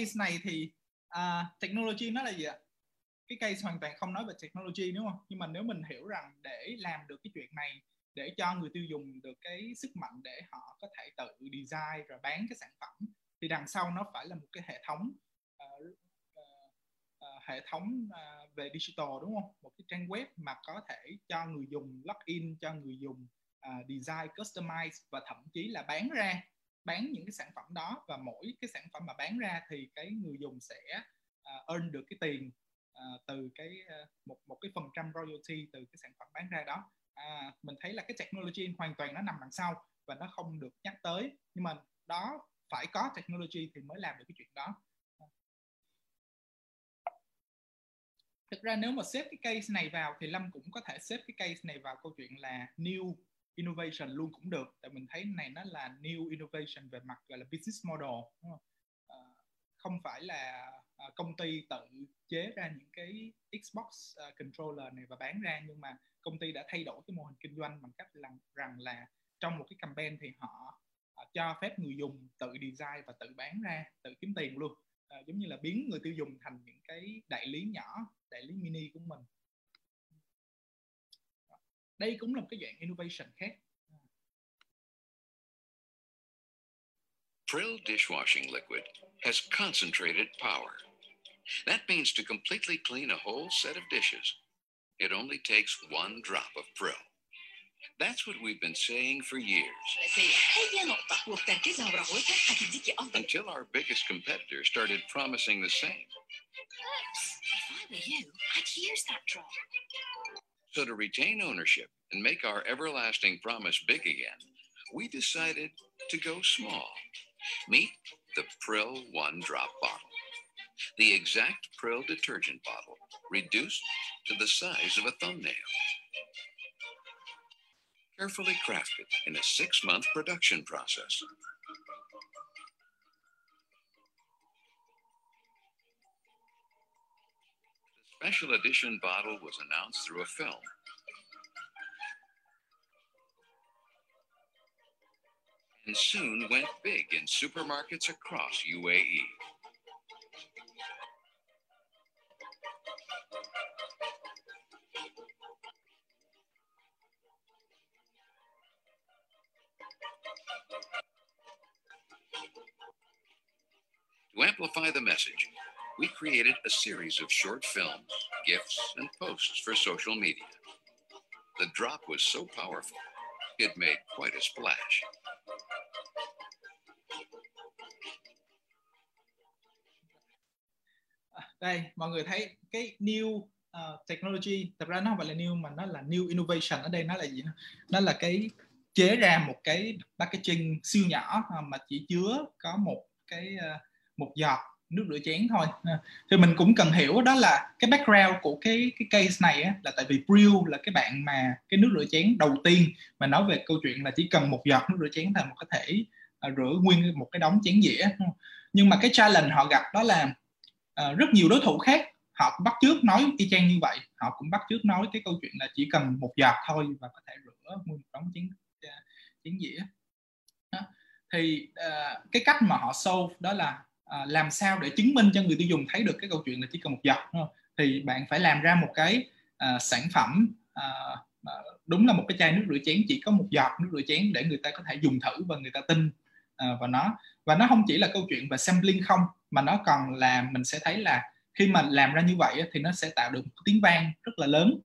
Case này thì uh, technology nó là gì ạ? Cái case hoàn toàn không nói về technology đúng không? Nhưng mà nếu mình hiểu rằng để làm được cái chuyện này để cho người tiêu dùng được cái sức mạnh để họ có thể tự design rồi bán cái sản phẩm thì đằng sau nó phải là một cái hệ thống uh, uh, uh, hệ thống uh, về digital đúng không? Một cái trang web mà có thể cho người dùng login cho người dùng uh, design customize và thậm chí là bán ra bán những cái sản phẩm đó và mỗi cái sản phẩm mà bán ra thì cái người dùng sẽ uh, earn được cái tiền uh, từ cái uh, một một cái phần trăm royalty từ cái sản phẩm bán ra đó. À, mình thấy là cái technology hoàn toàn nó nằm đằng sau và nó không được nhắc tới. Nhưng mà đó phải có technology thì mới làm được cái chuyện đó. Thực ra nếu mà xếp cái case này vào thì lâm cũng có thể xếp cái case này vào câu chuyện là new innovation luôn cũng được. Tại mình thấy này nó là new innovation về mặt gọi là business model đúng không? À, không phải là à, công ty tự chế ra những cái Xbox à, controller này và bán ra nhưng mà công ty đã thay đổi cái mô hình kinh doanh bằng cách là rằng là trong một cái campaign thì họ à, cho phép người dùng tự design và tự bán ra tự kiếm tiền luôn. À, giống như là biến người tiêu dùng thành những cái đại lý nhỏ đại lý mini của mình. đây cũng là một cái dạng innovation khác Prill dishwashing liquid has concentrated power. That means to completely clean a whole set of dishes, it only takes one drop of Prill. That's what we've been saying for years. Until our biggest competitor started promising the same. Oops, if I were you, I'd use that drop. So, to retain ownership and make our everlasting promise big again, we decided to go small. Meet the Prill One Drop Bottle. The exact Prill detergent bottle, reduced to the size of a thumbnail. Carefully crafted in a six month production process. Special edition bottle was announced through a film. And soon went big in supermarkets across. UAE. To amplify the message, we created a series of short films, gifts, and posts for social media. The drop was so powerful, it made quite a splash. đây mọi người thấy cái new uh, technology thật ra nó không phải là new mà nó là new innovation ở đây nó là gì nó là cái chế ra một cái packaging siêu nhỏ ờ, mà chỉ chứa có một cái uh, một giọt nước rửa chén thôi. À, thì mình cũng cần hiểu đó là cái background của cái cái case này á, là tại vì Brill là cái bạn mà cái nước rửa chén đầu tiên mà nói về câu chuyện là chỉ cần một giọt nước rửa chén thôi mà có thể uh, rửa nguyên một cái đống chén dĩa nhưng mà cái challenge họ gặp đó là uh, rất nhiều đối thủ khác họ cũng bắt trước nói y chang như vậy. Họ cũng bắt trước nói cái câu chuyện là chỉ cần một giọt thôi và có thể rửa nguyên một đống chén chén dĩa. Đó. thì uh, cái cách mà họ solve đó là à, làm sao để chứng minh cho người tiêu dùng thấy được cái câu chuyện là chỉ cần một giọt đúng không? thì bạn phải làm ra một cái à, sản phẩm à, đúng là một cái chai nước rửa chén chỉ có một giọt nước rửa chén để người ta có thể dùng thử và người ta tin à, vào nó. Và nó không chỉ là câu chuyện về sampling không mà nó còn là mình sẽ thấy là khi mà làm ra như vậy thì nó sẽ tạo được một tiếng vang rất là lớn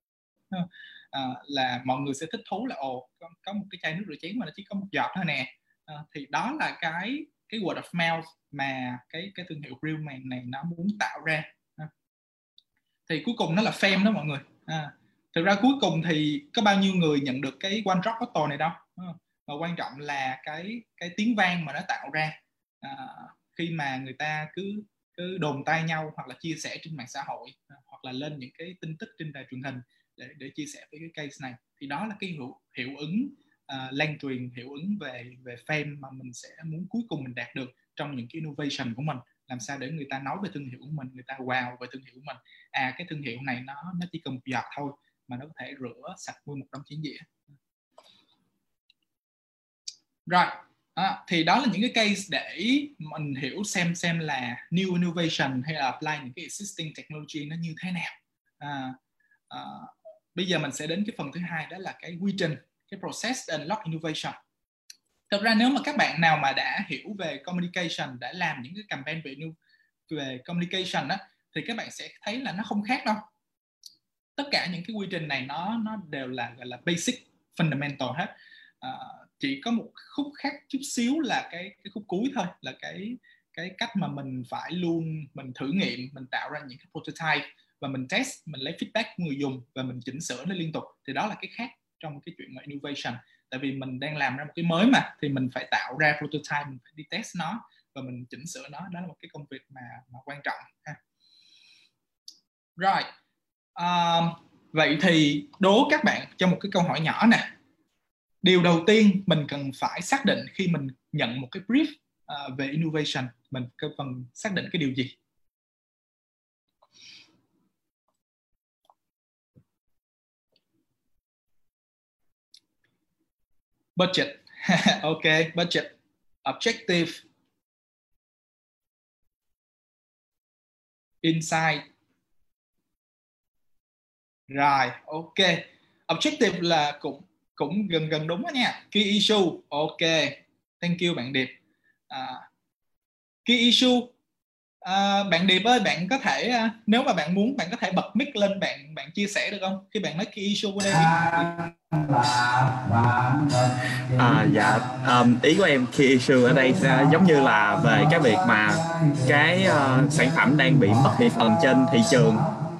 à, là mọi người sẽ thích thú là ồ có, có một cái chai nước rửa chén mà nó chỉ có một giọt thôi nè. À, thì đó là cái cái word of mouth mà cái cái thương hiệu Real Man này nó muốn tạo ra. À. Thì cuối cùng nó là fame đó mọi người. À, thực ra cuối cùng thì có bao nhiêu người nhận được cái one drop bottle này đâu. À. Mà quan trọng là cái cái tiếng vang mà nó tạo ra. À, khi mà người ta cứ cứ đồn tay nhau hoặc là chia sẻ trên mạng xã hội à, hoặc là lên những cái tin tức trên đài truyền hình để để chia sẻ với cái case này. Thì đó là cái hiệu hiệu ứng uh, lan truyền hiệu ứng về về fame mà mình sẽ muốn cuối cùng mình đạt được trong những cái innovation của mình. Làm sao để người ta nói về thương hiệu của mình người ta wow về thương hiệu của mình. À cái thương hiệu này nó nó chỉ cần một giọt thôi mà nó có thể rửa sạch nguyên một đống chén dĩa. Rồi à, thì đó là những cái case để mình hiểu xem xem là new innovation hay là apply những cái existing technology nó như thế nào. À, à, bây giờ mình sẽ đến cái phần thứ hai đó là cái quy trình cái process unlock innovation. Thực ra nếu mà các bạn nào mà đã hiểu về communication đã làm những cái campaign về về communication đó thì các bạn sẽ thấy là nó không khác đâu. Tất cả những cái quy trình này nó nó đều là gọi là basic fundamental hết. À, chỉ có một khúc khác chút xíu là cái cái khúc cuối thôi là cái cái cách mà mình phải luôn mình thử nghiệm mình tạo ra những cái prototype và mình test mình lấy feedback của người dùng và mình chỉnh sửa nó liên tục. Thì đó là cái khác trong cái chuyện mà innovation. Tại vì mình đang làm ra một cái mới mà thì mình phải tạo ra prototype mình phải đi test nó và mình chỉnh sửa nó. Đó là một cái công việc mà, mà quan trọng ha. Rồi uh, vậy thì đố các bạn cho một cái câu hỏi nhỏ nè. Điều đầu tiên mình cần phải xác định khi mình nhận một cái brief uh, về innovation mình cần xác định cái điều gì? Budget. Ok budget. Objective. Insight. Rồi ok. Objective là cũng cũng gần gần đúng đó nha. Key issue ok. Thank you bạn điệp. À, key issue à, bạn điệp ơi bạn có thể à, nếu mà bạn muốn bạn có thể bật mic lên bạn bạn chia sẻ được không? Khi bạn nói key issue ở đây à, dạ um, ý của em key issue ở đây sẽ giống như là về cái việc mà cái uh, sản phẩm đang bị mất thị phần trên thị trường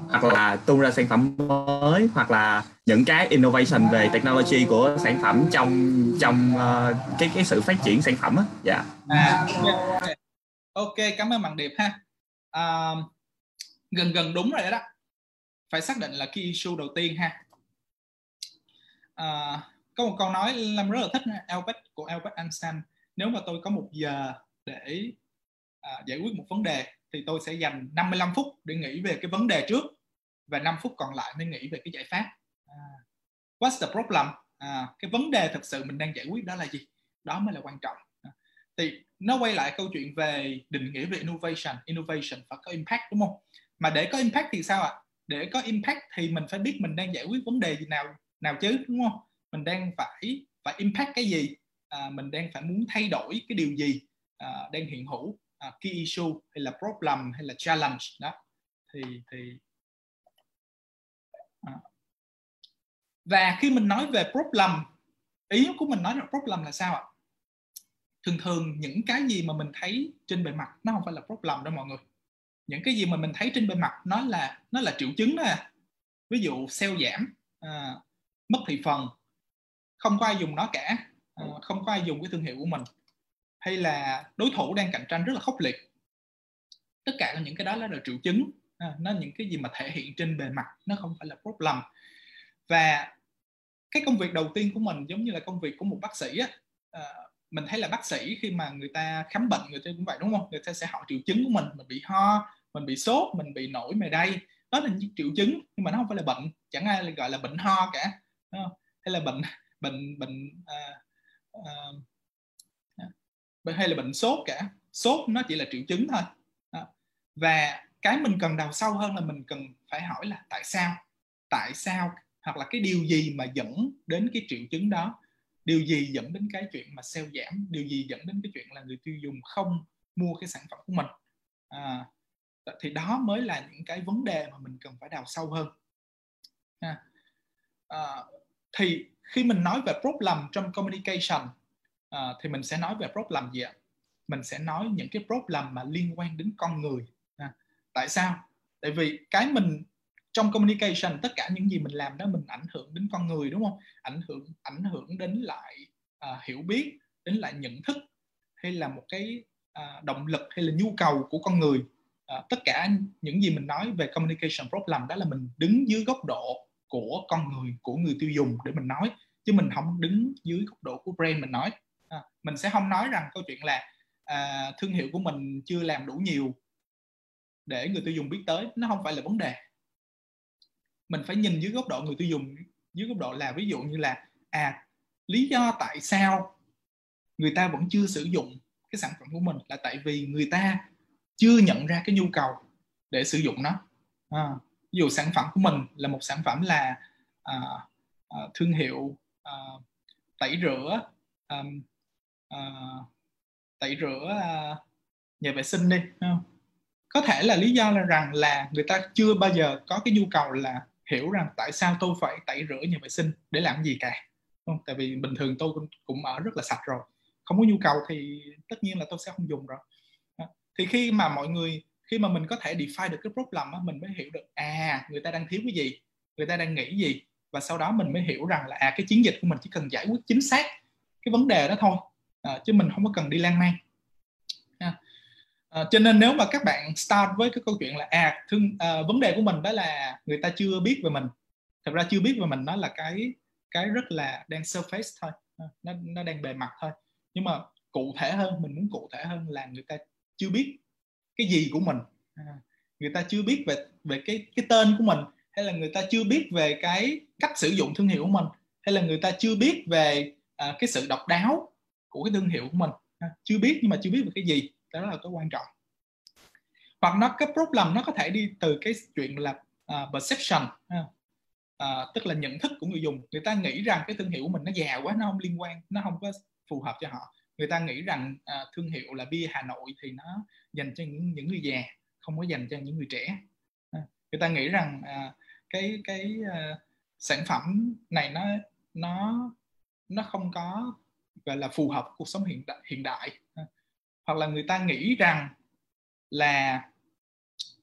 hoặc là tung ra sản phẩm mới hoặc là những cái innovation về technology của sản phẩm trong trong uh, cái cái sự phát triển sản phẩm á dạ. À, okay ok cảm ơn bạn điệp ha. À, gần gần đúng rồi đó. Phải xác định là key issue đầu tiên ha. À, có một câu nói làm rất là thích Albert của Albert Einstein. Nếu mà tôi có một giờ để à, giải quyết một vấn đề thì tôi sẽ dành 55 phút để nghĩ về cái vấn đề trước và 5 phút còn lại mới nghĩ về cái giải pháp. À, what's the problem? À, cái vấn đề thực sự mình đang giải quyết đó là gì? Đó mới là quan trọng thì nó quay lại câu chuyện về định nghĩa về innovation. Innovation phải có impact đúng không? Mà để có impact thì sao ạ? À? để có impact thì mình phải biết mình đang giải quyết vấn đề gì nào nào chứ đúng không? Mình đang phải phải impact cái gì? À, mình đang phải muốn thay đổi cái điều gì? À, đang hiện hữu à, key issue hay là problem hay là challenge? Đó. Thì thì à. và khi mình nói về problem ý của mình nói là problem là sao ạ? Thường thường những cái gì mà mình thấy trên bề mặt nó không phải là problem đâu mọi người. Những cái gì mà mình thấy trên bề mặt nó là nó là triệu chứng đó à. ví dụ sale giảm à, mất thị phần không có ai dùng nó cả à, không có ai dùng cái thương hiệu của mình. Hay là đối thủ đang cạnh tranh rất là khốc liệt. Tất cả những cái đó là triệu chứng à, nó những cái gì mà thể hiện trên bề mặt nó không phải là problem và cái công việc đầu tiên của mình giống như là công việc của một bác sĩ á à, mình thấy là bác sĩ khi mà người ta khám bệnh người ta cũng vậy đúng không? Người ta sẽ hỏi triệu chứng của mình mình bị ho mình bị sốt mình bị nổi mề đay. Đó là những triệu chứng nhưng mà nó không phải là bệnh chẳng ai gọi là bệnh ho cả hay là bệnh bệnh bệnh à, à, hay là bệnh sốt cả. Sốt nó chỉ là triệu chứng thôi. Đó. và cái mình cần đào sâu hơn là mình cần phải hỏi là tại sao? Tại sao hoặc là cái điều gì mà dẫn đến cái triệu chứng đó? Điều gì dẫn đến cái chuyện mà sale giảm? Điều gì dẫn đến cái chuyện là người tiêu dùng không mua cái sản phẩm của mình? À, thì đó mới là những cái vấn đề mà mình cần phải đào sâu hơn. À. à, thì khi mình nói về problem trong communication à, thì mình sẽ nói về problem gì ạ? Mình sẽ nói những cái problem mà liên quan đến con người. À, tại sao? Tại vì cái mình trong communication tất cả những gì mình làm đó mình ảnh hưởng đến con người đúng không? Ảnh hưởng ảnh hưởng đến lại uh, hiểu biết đến lại nhận thức hay là một cái uh, động lực hay là nhu cầu của con người. Uh, tất cả những gì mình nói về communication problem đó là mình đứng dưới góc độ của con người của người tiêu dùng để mình nói chứ mình không đứng dưới góc độ của brand mình nói. À, mình sẽ không nói rằng câu chuyện là à, thương hiệu của mình chưa làm đủ nhiều để người tiêu dùng biết tới. Nó không phải là vấn đề mình phải nhìn dưới góc độ người tiêu dùng dưới góc độ là ví dụ như là à lý do tại sao người ta vẫn chưa sử dụng cái sản phẩm của mình là tại vì người ta chưa nhận ra cái nhu cầu để sử dụng nó à, ví dụ sản phẩm của mình là một sản phẩm là à, à, thương hiệu à, tẩy rửa à, à, tẩy rửa à, nhà vệ sinh đi không? có thể là lý do là rằng là người ta chưa bao giờ có cái nhu cầu là hiểu rằng tại sao tôi phải tẩy rửa nhà vệ sinh để làm gì cả không? tại vì bình thường tôi cũng ở rất là sạch rồi không có nhu cầu thì tất nhiên là tôi sẽ không dùng rồi. Thì khi mà mọi người khi mà mình có thể define được cái problem á, mình mới hiểu được à người ta đang thiếu cái gì người ta đang nghĩ gì và sau đó mình mới hiểu rằng là à cái chiến dịch của mình chỉ cần giải quyết chính xác cái vấn đề đó thôi. À, chứ mình không có cần đi lan man à, cho nên nếu mà các bạn start với cái câu chuyện là à thương à, vấn đề của mình đó là người ta chưa biết về mình. Thật ra chưa biết về mình nó là cái cái rất là đang surface thôi ờ, nó nó đang bề mặt thôi. Nhưng mà cụ thể hơn mình muốn cụ thể hơn là người ta chưa biết cái gì của mình. À, người ta chưa biết về về cái cái tên của mình hay là người ta chưa biết về cái cách sử dụng thương hiệu của mình hay là người ta chưa biết về à, cái sự độc đáo của cái thương hiệu của mình. À, chưa biết nhưng mà chưa biết về cái gì đó là cái quan trọng. Hoặc nó cái problem nó có thể đi từ cái chuyện là uh, perception uh, tức là nhận thức của người dùng. Người ta nghĩ rằng cái thương hiệu của mình nó già quá nó không liên quan nó không có phù hợp cho họ. Người ta nghĩ rằng uh, thương hiệu là bia Hà Nội thì nó dành cho những những người già không có dành cho những người trẻ uh, người ta nghĩ rằng uh, cái cái uh, sản phẩm này nó nó nó không có gọi là phù hợp cuộc sống hiện đại, hiện đại uh, hoặc là người ta nghĩ rằng là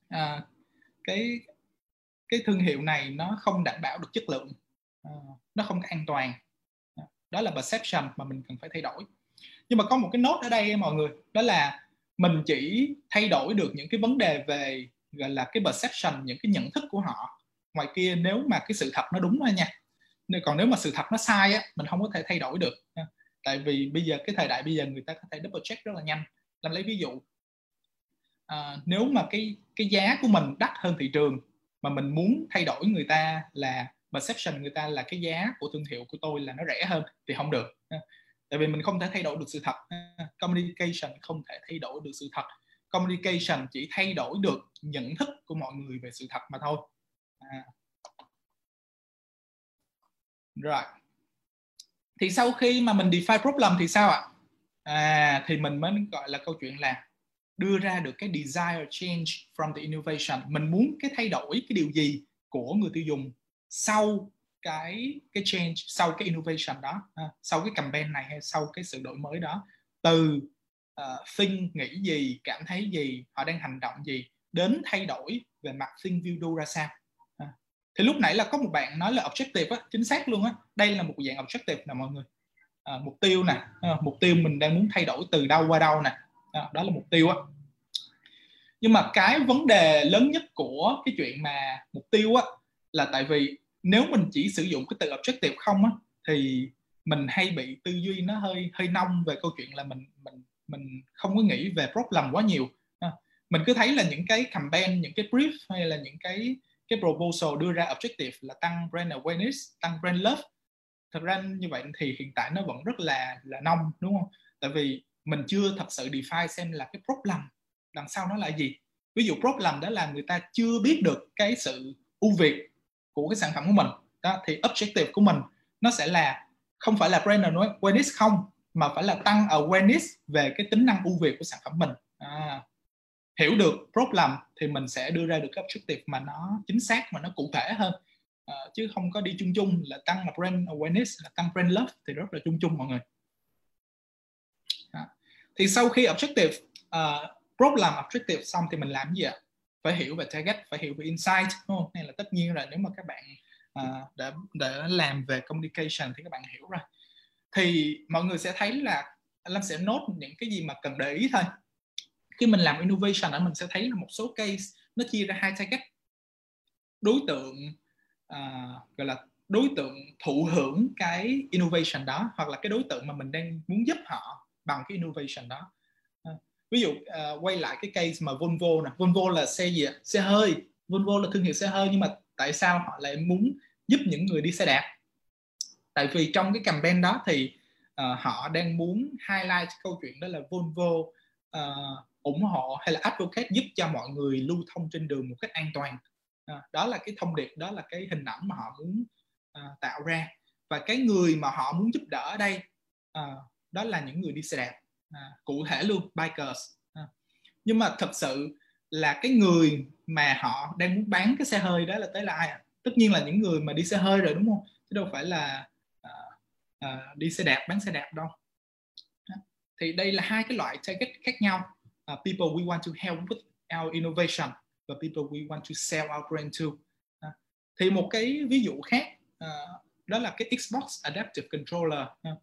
à, cái cái thương hiệu này nó không đảm bảo được chất lượng à, nó không có an toàn. À, đó là perception mà mình cần phải thay đổi. Nhưng mà có một cái nốt ở đây mọi người đó là mình chỉ thay đổi được những cái vấn đề về gọi là cái perception những cái nhận thức của họ. Ngoài kia nếu mà cái sự thật nó đúng thôi nha. Còn nếu mà sự thật nó sai á mình không có thể thay đổi được. À, tại vì bây giờ cái thời đại bây giờ người ta có thể double check rất là nhanh. Làm lấy ví dụ à, nếu mà cái cái giá của mình đắt hơn thị trường mà mình muốn thay đổi người ta là perception người ta là cái giá của thương hiệu của tôi là nó rẻ hơn thì không được. Tại vì mình không thể thay đổi được sự thật. Communication không thể thay đổi được sự thật. Communication chỉ thay đổi được nhận thức của mọi người về sự thật mà thôi. À. rồi thì sau khi mà mình define problem thì sao ạ? À thì mình mới gọi là câu chuyện là đưa ra được cái desire change from the innovation. Mình muốn cái thay đổi cái điều gì của người tiêu dùng sau cái cái change sau cái innovation đó sau cái campaign này hay sau cái sự đổi mới đó. Từ uh, think nghĩ gì cảm thấy gì họ đang hành động gì đến thay đổi về mặt think view do ra sao thì lúc nãy là có một bạn nói là objective á chính xác luôn á. Đây là một dạng objective nè mọi người. À, mục tiêu nè à, mục tiêu mình đang muốn thay đổi từ đâu qua đâu nè. À, đó là mục tiêu á. Nhưng mà cái vấn đề lớn nhất của cái chuyện mà mục tiêu á là tại vì nếu mình chỉ sử dụng cái từ objective không á thì mình hay bị tư duy nó hơi hơi nông về câu chuyện là mình mình mình không có nghĩ về problem quá nhiều. À, mình cứ thấy là những cái campaign những cái brief hay là những cái cái proposal đưa ra objective là tăng brand awareness tăng brand love. Thật ra như vậy thì hiện tại nó vẫn rất là là nông đúng không? Tại vì mình chưa thật sự define xem là cái problem đằng sau nó là gì. Ví dụ problem đó là người ta chưa biết được cái sự ưu việt của cái sản phẩm của mình. Đó thì objective của mình nó sẽ là không phải là brand awareness không mà phải là tăng awareness về cái tính năng ưu việt của sản phẩm mình. À, hiểu được problem thì mình sẽ đưa ra được cái objective mà nó chính xác mà nó cụ thể hơn. Uh, chứ không có đi chung chung là tăng là brand awareness là tăng brand love thì rất là chung chung mọi người. À. thì sau khi objective uh, problem objective xong thì mình làm gì ạ? Phải hiểu về target phải hiểu về insight đúng không? Nên là tất nhiên là nếu mà các bạn uh, đã đã làm về communication thì các bạn hiểu rồi. Thì mọi người sẽ thấy là Lâm sẽ nốt những cái gì mà cần để ý thôi khi mình làm innovation ở mình sẽ thấy là một số case nó chia ra hai target. Đối tượng uh, gọi là đối tượng thụ hưởng cái innovation đó hoặc là cái đối tượng mà mình đang muốn giúp họ bằng cái innovation đó. Uh, ví dụ uh, quay lại cái case mà Volvo nè. Volvo là xe gì ạ? Xe hơi. Volvo là thương hiệu xe hơi nhưng mà tại sao họ lại muốn giúp những người đi xe đạp? Tại vì trong cái campaign đó thì uh, họ đang muốn highlight câu chuyện đó là Volvo uh, ủng hộ hay là advocate giúp cho mọi người lưu thông trên đường một cách an toàn. À, đó là cái thông điệp đó là cái hình ảnh mà họ muốn à, tạo ra. Và cái người mà họ muốn giúp đỡ ở đây à, đó là những người đi xe đạp à, cụ thể luôn bikers. À. nhưng mà thật sự là cái người mà họ đang muốn bán cái xe hơi đó là tới là ai à? tất nhiên là những người mà đi xe hơi rồi đúng không? Chứ đâu phải là à, à, đi xe đạp bán xe đạp đâu. Thì đây là hai cái loại target khác nhau uh, people we want to help with our innovation và people we want to sell our brand to uh, thì một cái ví dụ khác uh, đó là cái Xbox Adaptive Controller. Uh,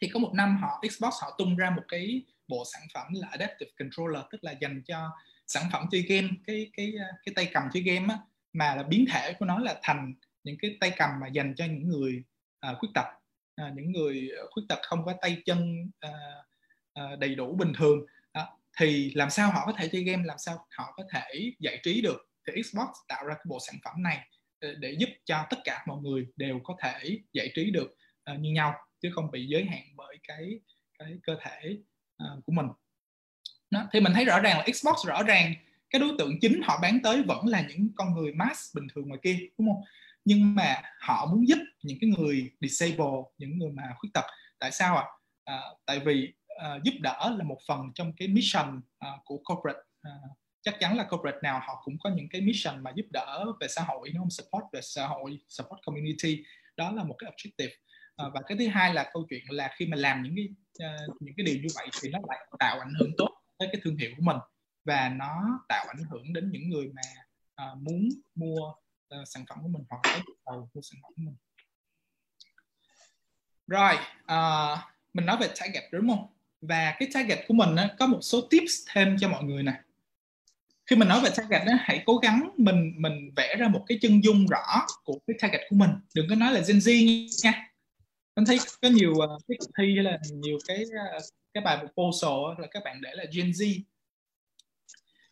thì có một năm họ Xbox họ tung ra một cái bộ sản phẩm là Adaptive Controller tức là dành cho sản phẩm chơi game cái cái ờ, cái tay cầm chơi game á, mà là biến thể của nó là thành những cái tay cầm mà dành cho những người uh, khuyết tật. Uh, những người khuyết tật không có tay chân uh, uh, đầy đủ bình thường thì làm sao họ có thể chơi game làm sao họ có thể giải trí được thì Xbox tạo ra cái bộ sản phẩm này ờ, để giúp cho tất cả mọi người đều có thể giải trí được uh, như nhau chứ không bị giới hạn bởi cái cái cơ thể uh, của mình đó. thì mình thấy rõ ràng là Xbox rõ ràng cái đối tượng chính họ bán tới vẫn là những con người mass bình thường ngoài kia đúng không nhưng mà họ muốn giúp những cái người disable những người mà khuyết tật tại sao ạ à? à, tại vì uh, giúp đỡ là một phần trong cái mission uh, của corporate. Uh, chắc chắn là corporate nào họ cũng có những cái mission mà giúp đỡ về xã hội đúng không? Support về xã hội support community. Đó là một cái objective. Uh, và cái thứ hai là câu chuyện là khi mà làm những cái uh, những cái điều như vậy thì nó lại tạo ảnh hưởng tốt tới cái thương hiệu của mình. Và nó tạo ảnh hưởng đến những người mà uh, muốn mua uh, sản phẩm của mình hoặc có nhu cầu mua sản phẩm của mình. Rồi uh, mình nói về target đúng không? Và cái target của mình á, có một số tips thêm cho mọi người nè. Khi mình nói về target á, hãy cố gắng mình mình vẽ ra một cái chân dung rõ của cái target của mình. Đừng có nói là Gen Z nha. Anh thấy có nhiều uh, cái cuộc thi hay là nhiều cái uh, cái bài proposal là các bạn để là Gen Z.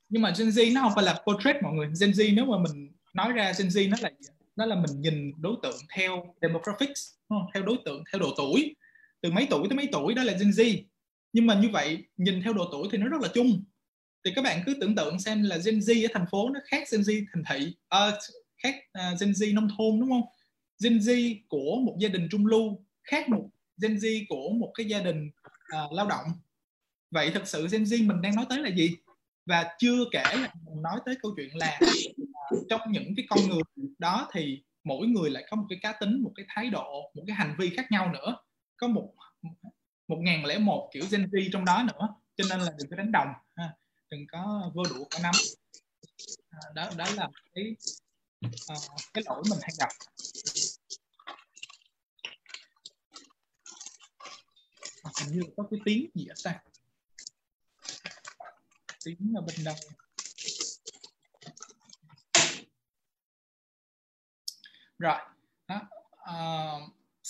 Nhưng mà Gen Z nó không phải là portrait mọi người. Gen Z nếu mà mình nói ra Gen Z nó là nó là mình nhìn đối tượng theo demographics theo đối tượng theo độ tuổi. Từ mấy tuổi tới mấy tuổi đó là Gen Z nhưng mà như vậy nhìn theo độ tuổi thì nó rất là chung. Thì các bạn cứ tưởng tượng xem là Gen Z ở thành phố nó khác Gen Z thành thị à, khác uh, Gen Z nông thôn đúng không? Gen Z của một gia đình trung lưu khác một Gen Z của một cái gia đình uh, lao động. Vậy thật sự Gen Z mình đang nói tới là gì? Và chưa kể là mình nói tới câu chuyện là uh, trong những cái con người đó thì mỗi người lại có một cái cá tính một cái thái độ một cái hành vi khác nhau nữa. Có một 1001 kiểu Gen Z trong đó nữa cho nên là đừng có đánh đồng ha. đừng có vô đủ cả nắm, à, đó đó là cái à, cái lỗi mình hay gặp hình như có cái tiếng gì ở ta tiếng ở bên đâu rồi đó. À,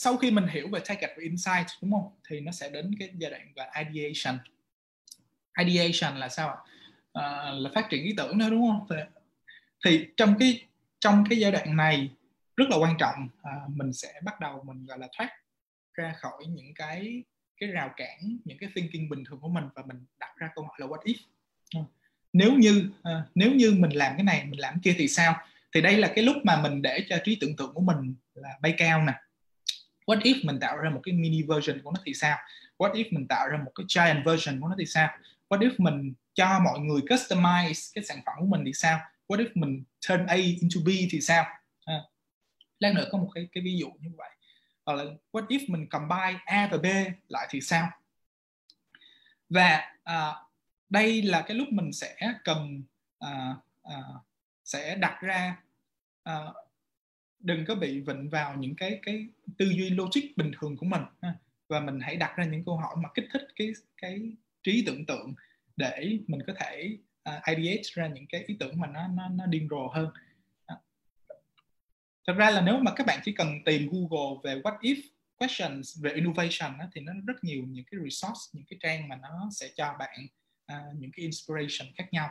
sau khi mình hiểu về target và insight đúng không? Thì nó sẽ đến cái giai đoạn về ideation. Ideation là sao ạ? À, là phát triển ý tưởng nữa đúng không? Thì, thì trong cái trong cái giai đoạn này rất là quan trọng à, mình sẽ bắt đầu mình gọi là thoát ra khỏi những cái cái rào cản những cái thinking bình thường của mình và mình đặt ra câu hỏi là what if. Nếu như à, nếu như mình làm cái này mình làm cái kia thì sao? Thì đây là cái lúc mà mình để cho trí tưởng tượng của mình là bay cao nè what if mình tạo ra một cái mini version của nó thì sao? What if mình tạo ra một cái giant version của nó thì sao? What if mình cho mọi người customize cái sản phẩm của mình thì sao? What if mình turn A into B thì sao? À. lát nữa có một cái cái ví dụ như vậy. Hoặc là what if mình combine A và B lại thì sao? Và à, đây là cái lúc mình sẽ cần à, à, sẽ đặt ra à, đừng có bị vịnh vào những cái cái tư duy logic bình thường của mình ha. và mình hãy đặt ra những câu hỏi mà kích thích cái cái trí tưởng tượng để mình có thể uh, ideate ra những cái ý tưởng mà nó nó nó điên rồ hơn. Thật ra là nếu mà các bạn chỉ cần tìm Google về what if questions về innovation đó, thì nó rất nhiều những cái resource những cái trang mà nó sẽ cho bạn uh, những cái inspiration khác nhau.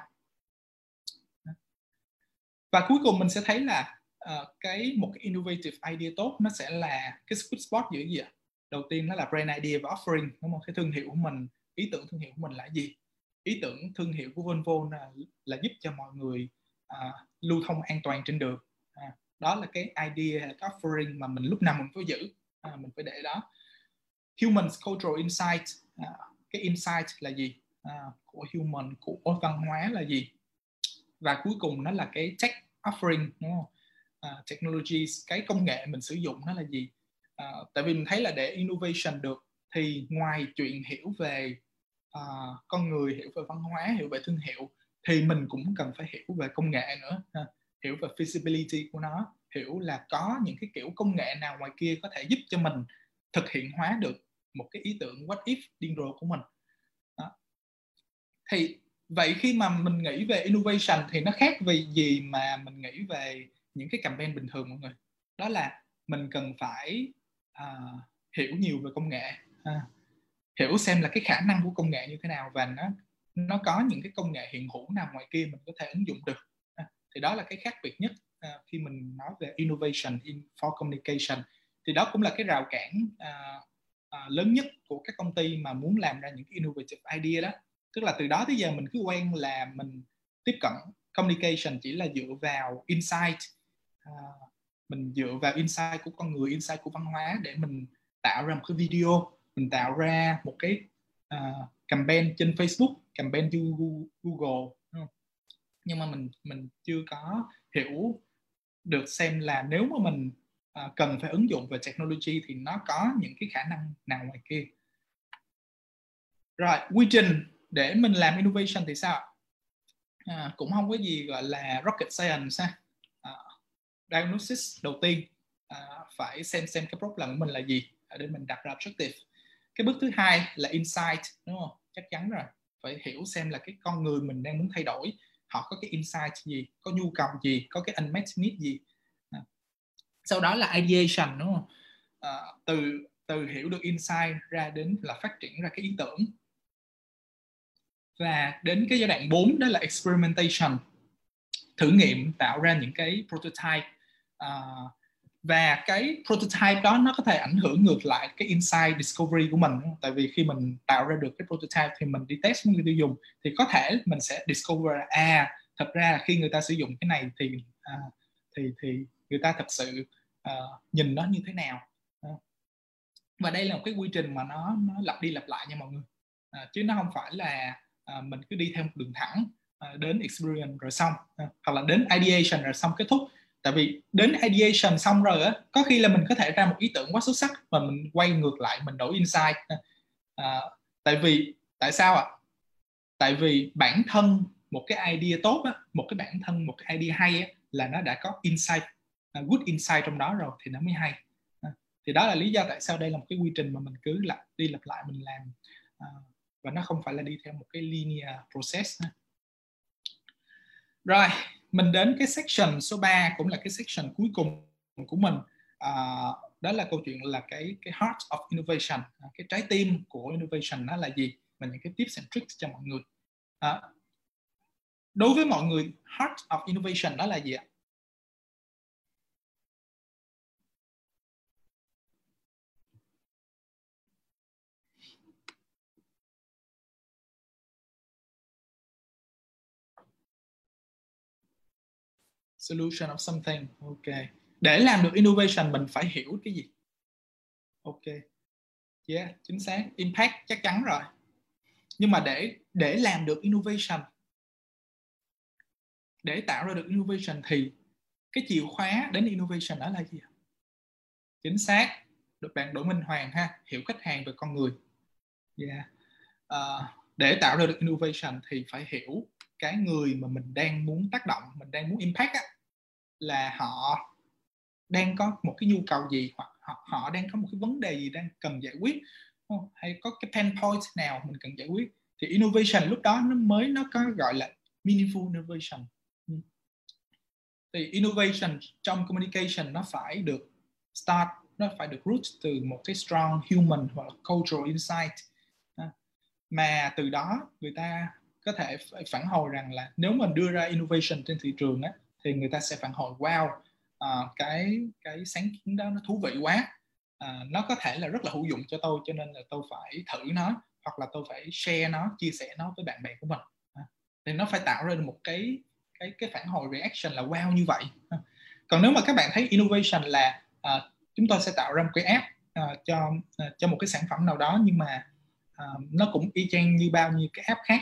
Và cuối cùng mình sẽ thấy là uh, cái một cái innovative idea tốt nó sẽ là cái sweet spot giữa gì ạ? Đầu tiên nó là brand idea và offering đúng không? Cái thương hiệu của mình ý tưởng thương hiệu của mình là gì? Ý tưởng thương hiệu của Volvo là, là giúp cho mọi người uh, lưu thông an toàn trên đường. À, đó là cái idea cái offering mà mình lúc nào mình phải giữ à, mình phải để đó. Human cultural insight à, cái insight là gì? À, của human của văn hóa là gì? Và cuối cùng nó là cái tech offering đúng không? Uh, technologies cái công nghệ mình sử dụng nó là gì uh, tại vì mình thấy là để innovation được thì ngoài chuyện hiểu về uh, con người hiểu về văn hóa hiểu về thương hiệu thì mình cũng cần phải hiểu về công nghệ nữa ha. hiểu về feasibility của nó hiểu là có những cái kiểu công nghệ nào ngoài kia có thể giúp cho mình thực hiện hóa được một cái ý tưởng what if điên rồ của mình đó. thì vậy khi mà mình nghĩ về innovation thì nó khác vì gì mà mình nghĩ về những cái campaign bình thường mọi người. Đó là mình cần phải uh, hiểu nhiều về công nghệ uh, hiểu xem là cái khả năng của công nghệ như thế nào và nó nó có những cái công nghệ hiện hữu nào ngoài kia mình có thể ứng dụng được uh, thì đó là cái khác biệt nhất uh, khi mình nói về innovation in for communication. Thì đó cũng là cái rào cản uh, uh, lớn nhất của các công ty mà muốn làm ra những cái innovative idea đó. Tức là từ đó tới giờ mình cứ quen là mình tiếp cận communication chỉ là dựa vào insight Ờ, mình dựa vào insight của con người insight của văn hóa để mình tạo ra một cái video mình tạo ra một cái uh, campaign trên Facebook campaign trên Google nhưng mà mình mình chưa có hiểu được xem là nếu mà mình uh, cần phải ứng dụng về technology thì nó có những cái khả năng nào ngoài kia. Rồi quy trình để mình làm innovation thì sao? À, cũng không có gì gọi là rocket science ha diagnosis đầu tiên à, phải xem xem cái problem của mình là gì à, để mình đặt ra objective. Cái bước thứ hai là insight đúng không? Chắc chắn rồi. Phải hiểu xem là cái con người mình đang muốn thay đổi họ có cái insight gì có nhu cầu gì có cái unmet need gì. À. sau đó là ideation đúng không? À, từ từ hiểu được insight ra đến là phát triển ra cái ý tưởng. Và đến cái giai đoạn 4 đó là experimentation thử nghiệm tạo ra những cái prototype uh, và cái prototype đó nó có thể ảnh hưởng ngược lại cái insight discovery của mình tại vì khi mình tạo ra được cái prototype thì mình đi test với người tiêu dùng thì có thể mình sẽ discover à thật ra khi người ta sử dụng cái này thì uh, thì thì người ta thật sự uh, nhìn nó như thế nào và đây là một cái quy trình mà nó nó lặp đi lặp lại nha mọi người. À, chứ nó không phải là à, mình cứ đi theo một đường thẳng à, đến experience rồi xong à, hoặc là đến ideation rồi xong kết thúc tại vì đến ideation xong rồi á có khi là mình có thể ra một ý tưởng quá xuất sắc mà mình quay ngược lại mình đổi insight. À, tại vì tại sao ạ? Tại vì bản thân một cái idea tốt á, một cái bản thân một cái idea hay á, là nó đã có insight uh, good insight trong đó rồi thì nó mới hay. À, thì đó là lý do tại sao đây là một cái quy trình mà mình cứ lặp đi lặp lại mình làm à, và nó không phải là đi theo một cái linear process rồi mình đến cái section số 3 cũng là cái section cuối cùng của mình. À, đó là câu chuyện là cái cái heart of innovation. À, cái trái tim của innovation nó là gì? Và những cái tips and tricks cho mọi người. À, đối với mọi người heart of innovation đó là gì ạ? Solution of something. Ok. Để làm được innovation mình phải hiểu cái gì? Ok. Yeah chính xác. Impact chắc chắn rồi. Nhưng mà để để làm được innovation để tạo ra được innovation thì cái chìa khóa đến innovation đó là gì chính xác. Được bạn Đỗ Minh Hoàng ha. Hiểu khách hàng về con người. Yeah. uh, để tạo ra được innovation thì phải hiểu cái người mà mình đang muốn tác động mình đang muốn impact á, là họ đang có một cái nhu cầu gì hoặc họ, họ đang có một cái vấn đề gì đang cần giải quyết. Ờ, hay có cái pain point nào mình cần giải quyết. Thì innovation lúc đó nó mới nó có gọi là meaningful innovation. Ừ. Thì innovation trong communication nó phải được start nó phải được root từ một cái strong human hoặc là cultural insight mà từ đó người ta có thể phản hồi rằng là nếu mình đưa ra innovation trên thị trường á, thì người ta sẽ phản hồi wow uh, cái cái sáng kiến đó nó thú vị quá uh, nó có thể là rất là hữu dụng cho tôi cho nên là tôi phải thử nó hoặc là tôi phải share nó chia sẻ nó với bạn bè của mình uh, thì nó phải tạo ra được một cái cái cái phản hồi reaction là wow như vậy uh. còn nếu mà các bạn thấy innovation là uh, chúng tôi sẽ tạo ra một cái app uh, cho uh, cho một cái sản phẩm nào đó nhưng mà uh, nó cũng y chang như bao nhiêu cái app khác.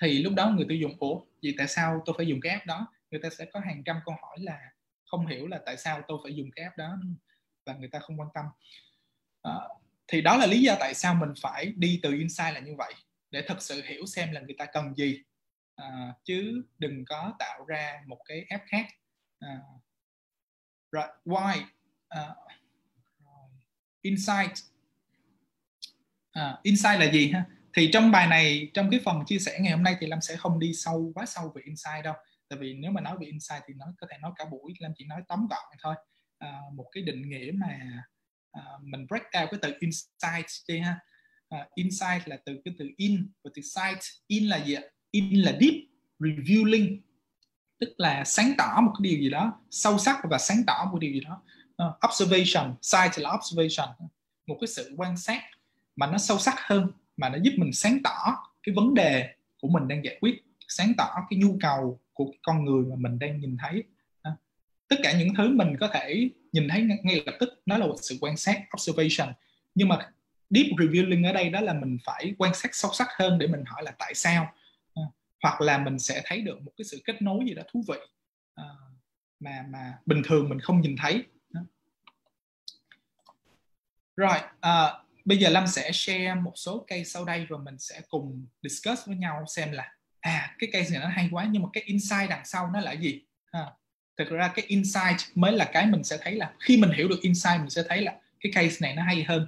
Thì lúc đó người tiêu dùng ủa vì tại sao tôi phải dùng cái app đó? Người ta sẽ có hàng trăm câu hỏi là không hiểu là tại sao tôi phải dùng cái app đó và người ta không quan tâm. À, thì đó là lý do tại sao mình phải đi từ insight là như vậy để thật sự hiểu xem là người ta cần gì. À, chứ đừng có tạo ra một cái app khác. À, right why? Uh, insight à, insight là gì ha? Thì trong bài này trong cái phần chia sẻ ngày hôm nay thì Lâm sẽ không đi sâu quá sâu về insight đâu. Tại vì nếu mà nói về insight thì nó có thể nói cả buổi Lâm chỉ nói tóm gọn thôi. À, một cái định nghĩa mà à, mình break down cái từ insight đi ha. À, insight là từ cái từ in và từ sight. In là gì ạ? In là deep revealing tức là sáng tỏ một cái điều gì đó sâu sắc và sáng tỏ một điều gì đó. Uh, observation. Sight là observation. Một cái sự quan sát mà nó sâu sắc hơn mà nó giúp mình sáng tỏ cái vấn đề của mình đang giải quyết sáng tỏ cái nhu cầu của con người mà mình đang nhìn thấy. Tất cả những thứ mình có thể nhìn thấy ngay lập tức nó là một sự quan sát observation. Nhưng mà deep revealing ở đây đó là mình phải quan sát sâu sắc hơn để mình hỏi là tại sao? Hoặc là mình sẽ thấy được một cái sự kết nối gì đó thú vị à, mà mà bình thường mình không nhìn thấy. Rồi uh, bây giờ Lâm sẽ share một số cây sau đây và mình sẽ cùng discuss với nhau xem là à cái cây này nó hay quá nhưng mà cái insight đằng sau nó là gì? À, thực ra cái insight mới là cái mình sẽ thấy là khi mình hiểu được insight mình sẽ thấy là cái case này nó hay hơn.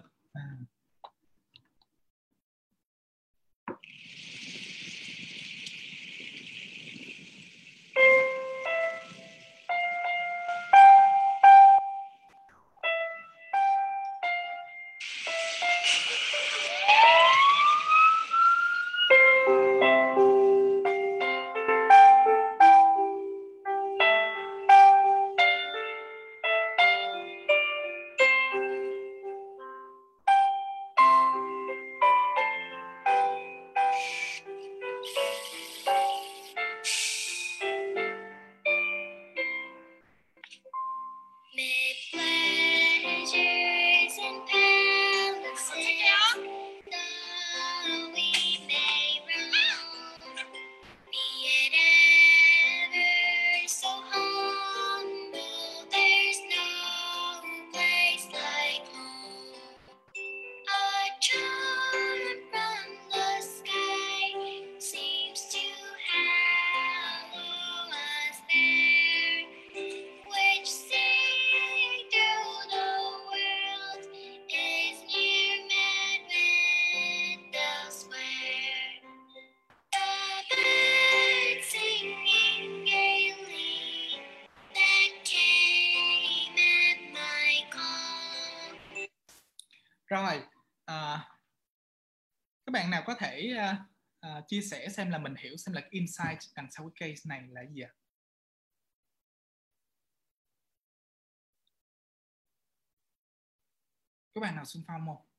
Chia sẻ xem là mình hiểu xem là insight đằng sau cái case này là gì ạ? Các bạn nào xung phong không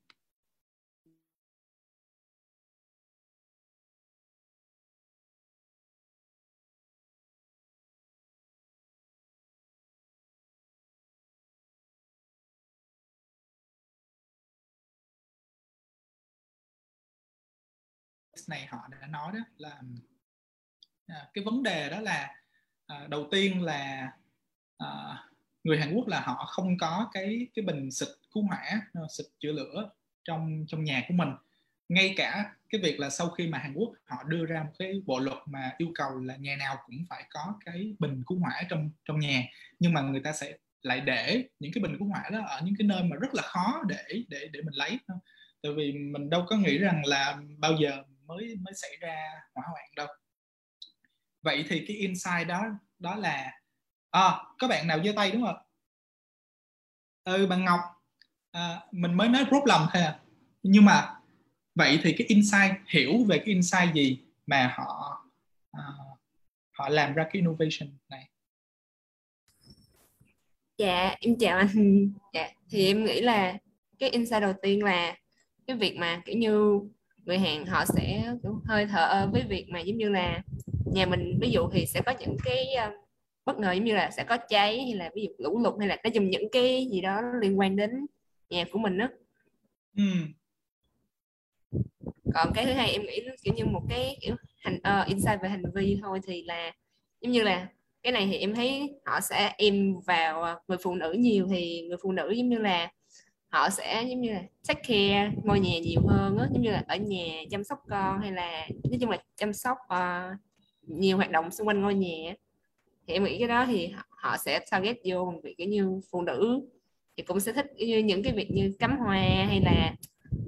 này họ đã nói đó là à, cái vấn đề đó là à, đầu tiên là à, người Hàn Quốc là họ không có cái cái bình xịt cứu hỏa ờ, xịt chữa lửa trong trong nhà của mình. Ngay cả cái việc là sau khi mà Hàn Quốc họ đưa ra một cái bộ luật mà yêu cầu là nhà nào cũng phải có cái bình cứu hỏa trong trong nhà nhưng mà người ta sẽ lại để những cái bình cứu hỏa đó ở những cái nơi mà rất là khó để để để mình lấy. Ờ, tại vì mình đâu có nghĩ rằng là bao giờ mới mới xảy ra hỏa hoạn đâu. Vậy thì cái insight đó đó là à, có bạn nào giơ tay đúng không? Ừ bạn Ngọc. À, mình mới nói problem thôi à. Nhưng mà vậy thì cái insight hiểu về cái insight gì mà họ à, họ làm ra cái innovation này? Dạ em chào anh. Dạ thì em nghĩ là cái insight đầu tiên là cái việc mà kiểu như người Hàn họ sẽ hơi thở với việc mà giống như là nhà mình ví dụ thì sẽ có những cái uh, bất ngờ giống như là sẽ có cháy hay là ví dụ lũ lụt hay là nói chung những cái gì đó liên quan đến nhà của mình đó ừ còn cái thứ hai em nghĩ kiểu như một cái kiểu hành uh, insight về hành vi thôi thì là giống như là cái này thì em thấy họ sẽ em vào ờ, người phụ nữ nhiều thì người phụ nữ giống như là họ sẽ giống như là take care ngôi nhà nhiều hơn đó, giống như là ở nhà chăm sóc con hay là nói chung là chăm sóc uh, nhiều hoạt động xung quanh ngôi nhà thì em nghĩ cái đó thì họ sẽ target vô một việc kiểu như phụ nữ thì cũng sẽ thích như những cái việc như cắm hoa hay là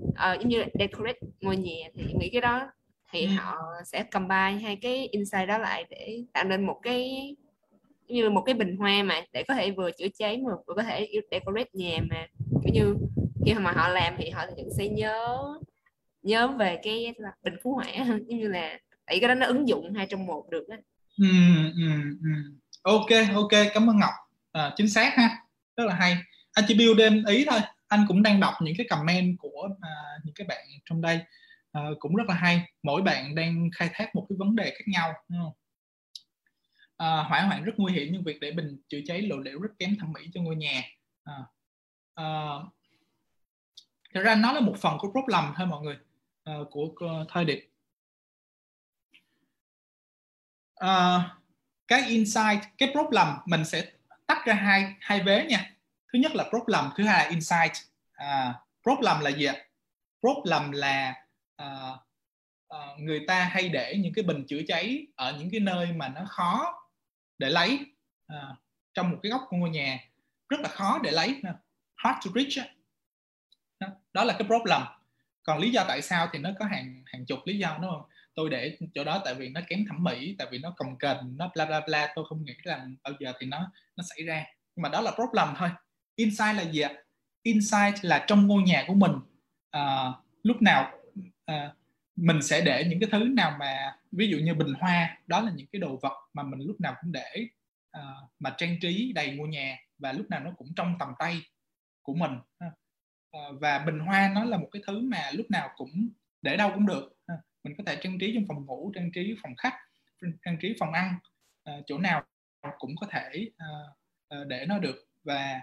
uh, giống như là decorate ngôi nhà thì em nghĩ cái đó thì ừ. họ sẽ combine hai cái insight đó lại để tạo nên một cái như một cái bình hoa mà để có thể vừa chữa cháy mà vừa có thể decorate nhà mà. Kiểu như khi mà họ làm thì họ cũng sẽ nhớ nhớ về cái bình phú hỏa giống như là tại cái đó nó ứng dụng hai trong một được á. Ừ, ừ, ừ. ok ok cảm ơn ngọc. À, chính xác ha. Rất là hay. Anh chỉ build đêm ý thôi. Anh cũng đang đọc những cái comment của à, những cái bạn trong đây. À, cũng rất là hay. Mỗi bạn đang khai thác một cái vấn đề khác nhau đúng không? À, hỏa hoạn rất nguy hiểm nhưng việc để bình chữa cháy lộ liễu rất kém thẩm mỹ cho ngôi nhà. À, à, thật ra nó là một phần của problem thôi mọi người à, của, của thời điểm. à, cái insight cái problem mình sẽ tách ra hai hai vế nha. Thứ nhất là problem thứ hai là insight. À, problem là gì ạ? Problem là à, à, người ta hay để những cái bình chữa cháy ở những cái nơi mà nó khó để lấy uh, trong một cái góc của ngôi nhà rất là khó để lấy à, hard to reach đó, đó là cái problem. Còn lý do tại sao thì nó có hàng hàng chục lý do đúng không? Tôi để chỗ đó tại vì nó kém thẩm mỹ tại vì nó cồng kềnh nó bla bla bla tôi không nghĩ rằng bao giờ thì nó nó xảy ra. Nhưng mà đó là problem thôi. Insight là gì ạ? Insight là trong ngôi nhà của mình. Uh, lúc nào uh, mình sẽ để những cái thứ nào mà ví dụ như bình hoa đó là những cái đồ vật mà mình lúc nào cũng để uh, mà trang trí đầy ngôi nhà và lúc nào nó cũng trong tầm tay của mình uh, và bình hoa nó là một cái thứ mà lúc nào cũng để đâu cũng được uh, mình có thể trang trí trong phòng ngủ trang trí phòng khách trang trí phòng ăn uh, chỗ nào cũng có thể uh, uh, để nó được. Và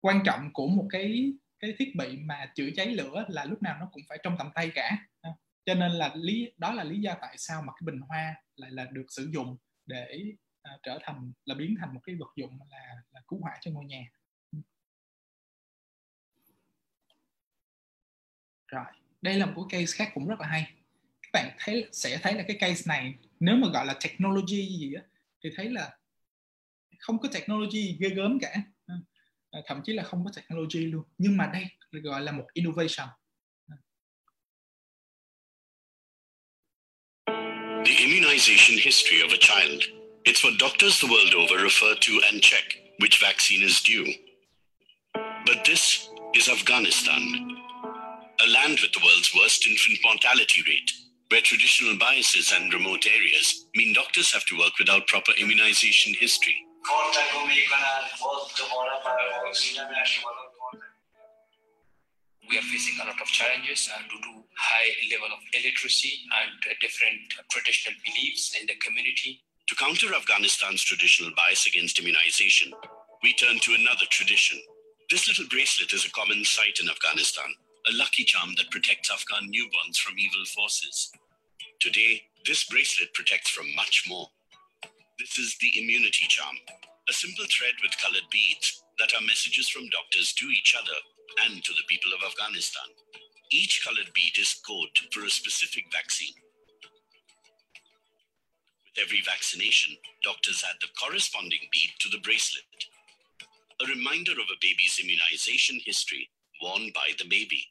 quan trọng của một cái cái thiết bị mà chữa cháy lửa là lúc nào nó cũng phải trong tầm tay cả cho nên là lý đó là lý do tại sao mà cái bình hoa lại là được sử dụng để uh, trở thành là biến thành một cái vật dụng là là cứu hỏa cho ngôi nhà. Rồi đây là một cái case khác cũng rất là hay. Các bạn thấy sẽ thấy là cái case này nếu mà gọi là technology gì á thì thấy là không có technology ghê gớm cả. À, thậm chí là không có technology luôn. Nhưng mà đây gọi là một innovation. Immunization history of a child. It's what doctors the world over refer to and check which vaccine is due. But this is Afghanistan, a land with the world's worst infant mortality rate, where traditional biases and remote areas mean doctors have to work without proper immunization history. We are facing a lot of challenges uh, due to high level of illiteracy and uh, different traditional beliefs in the community. To counter Afghanistan's traditional bias against immunization, we turn to another tradition. This little bracelet is a common sight in Afghanistan, a lucky charm that protects Afghan newborns from evil forces. Today, this bracelet protects from much more. This is the immunity charm. a simple thread with colored beads that are messages from doctors to each other and to the people of Afghanistan. Each colored bead is code for a specific vaccine. With every vaccination, doctors add the corresponding bead to the bracelet, a reminder of a baby's immunization history worn by the baby.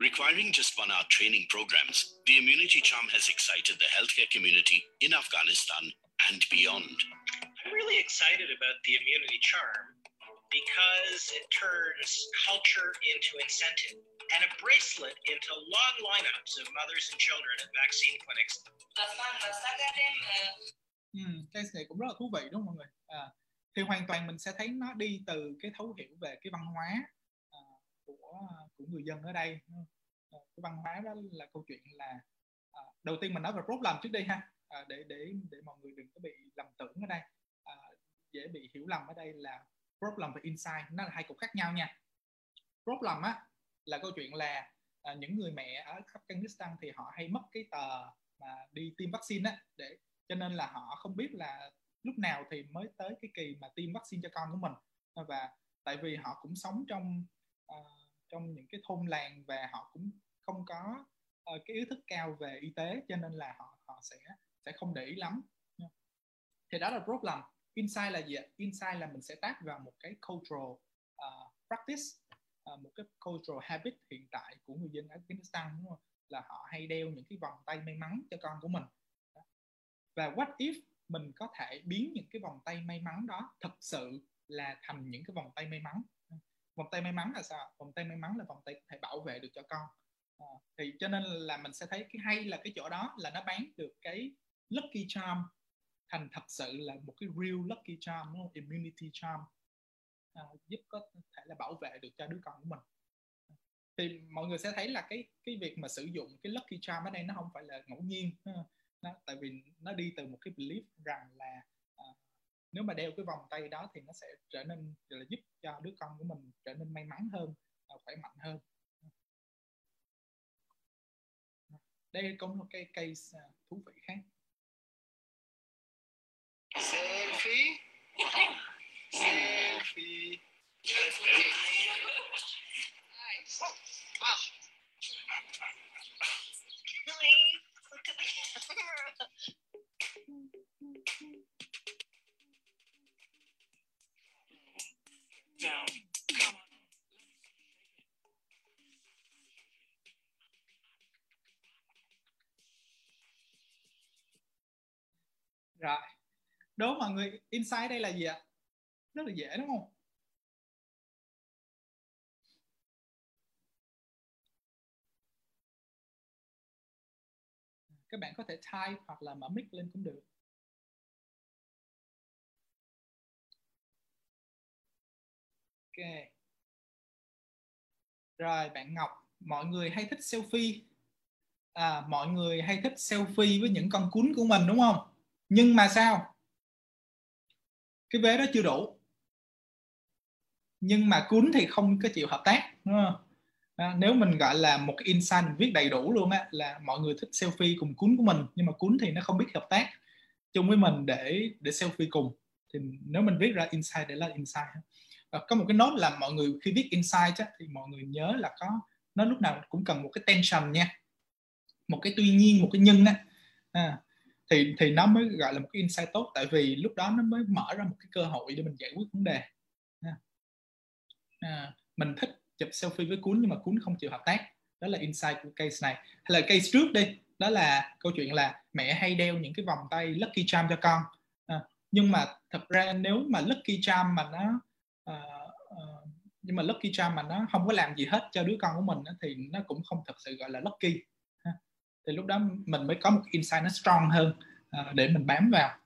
Requiring just one hour training programs, the Immunity Charm has excited the healthcare community in Afghanistan and beyond. I'm really excited about the immunity charm because it turns culture into incentive and a bracelet into long lineups of mothers and children at vaccine clinics. Ừ, case này cũng rất là thú vị đúng không mọi người? À, thì hoàn toàn mình sẽ thấy nó đi từ cái thấu hiểu về cái văn hóa à, của của người dân ở đây. À, cái văn hóa đó là câu chuyện là à, đầu tiên mình nói về problem trước đi ha, à, để để để mọi người đừng có bị lầm tưởng ở đây. À, dễ bị hiểu lầm ở đây là problem và insight nó là hai cục khác nhau nha. Problem á là câu chuyện là à, những người mẹ ở Afghanistan thì họ hay mất cái tờ mà đi tiêm vaccine á để cho nên là họ không biết là lúc nào thì mới tới cái kỳ mà tiêm vaccine cho con của mình. Và tại vì họ cũng sống trong uh, trong những cái thôn làng và họ cũng không có uh, cái ý thức cao về y tế cho nên là họ họ sẽ sẽ không để ý lắm. Thì đó là problem insight là gì insight là mình sẽ tác vào một cái cultural uh, practice uh, một cái cultural habit hiện tại của người dân Afghanistan đúng không? là họ hay đeo những cái vòng tay may mắn cho con của mình. Và what if mình có thể biến những cái vòng tay may mắn đó thực sự là thành những cái vòng tay may mắn? Vòng tay may mắn là sao vòng tay may mắn là vòng tay có thể bảo vệ được cho con. À, thì cho nên là mình sẽ thấy cái hay là cái chỗ đó là nó bán được cái lucky charm thành thật sự là một cái real lucky charm đúng không? immunity charm. À, giúp có thể là bảo vệ được cho đứa con của mình. Thì mọi người sẽ thấy là cái cái việc mà sử dụng cái lucky charm ở đây nó không phải là ngẫu nhiên nó, tại vì nó đi từ một cái belief rằng là à, nếu mà đeo cái vòng tay đó thì nó sẽ trở nên là giúp cho đứa con của mình trở nên may mắn hơn à, khỏe mạnh hơn. Đây cũng một cái case à, thú vị khác. Selfie. Selfie. Nice. Wow. Look at the camera. Rồi đố mọi người insight đây là gì ạ? Rất là dễ đúng không? Các bạn có thể type hoặc là mở mic lên cũng được. Ok. Rồi bạn Ngọc mọi người hay thích selfie? À, mọi người hay thích selfie với những con cún của mình đúng không? Nhưng mà sao? Cái vế đó chưa đủ. Nhưng mà cún thì không có chịu hợp tác đúng không? À, nếu mình gọi là một cái insight viết đầy đủ luôn á là mọi người thích selfie cùng cún của mình nhưng mà cún thì nó không biết hợp tác chung với mình để để selfie cùng. Thì nếu mình viết ra insight để là insight và có một cái nốt là mọi người khi viết insight á, thì mọi người nhớ là có nó lúc nào cũng cần một cái tension nha. Một cái tuy nhiên một cái nhân á. À, thì thì nó mới gọi là một cái insight tốt tại vì lúc đó nó mới mở ra một cái cơ hội để mình giải quyết vấn đề. À, mình thích chụp selfie với cuốn nhưng mà cuốn không chịu hợp tác. Đó là insight của case này. Hay là case trước đi. Đó là câu chuyện là mẹ hay đeo những cái vòng tay lucky charm cho con. À, nhưng mà thật ra nếu mà lucky charm mà nó uh, uh, nhưng mà lucky charm mà nó không có làm gì hết cho đứa con của mình thì nó cũng không thật sự gọi là lucky thì lúc đó mình mới có một insight nó strong hơn uh, để mình bám vào.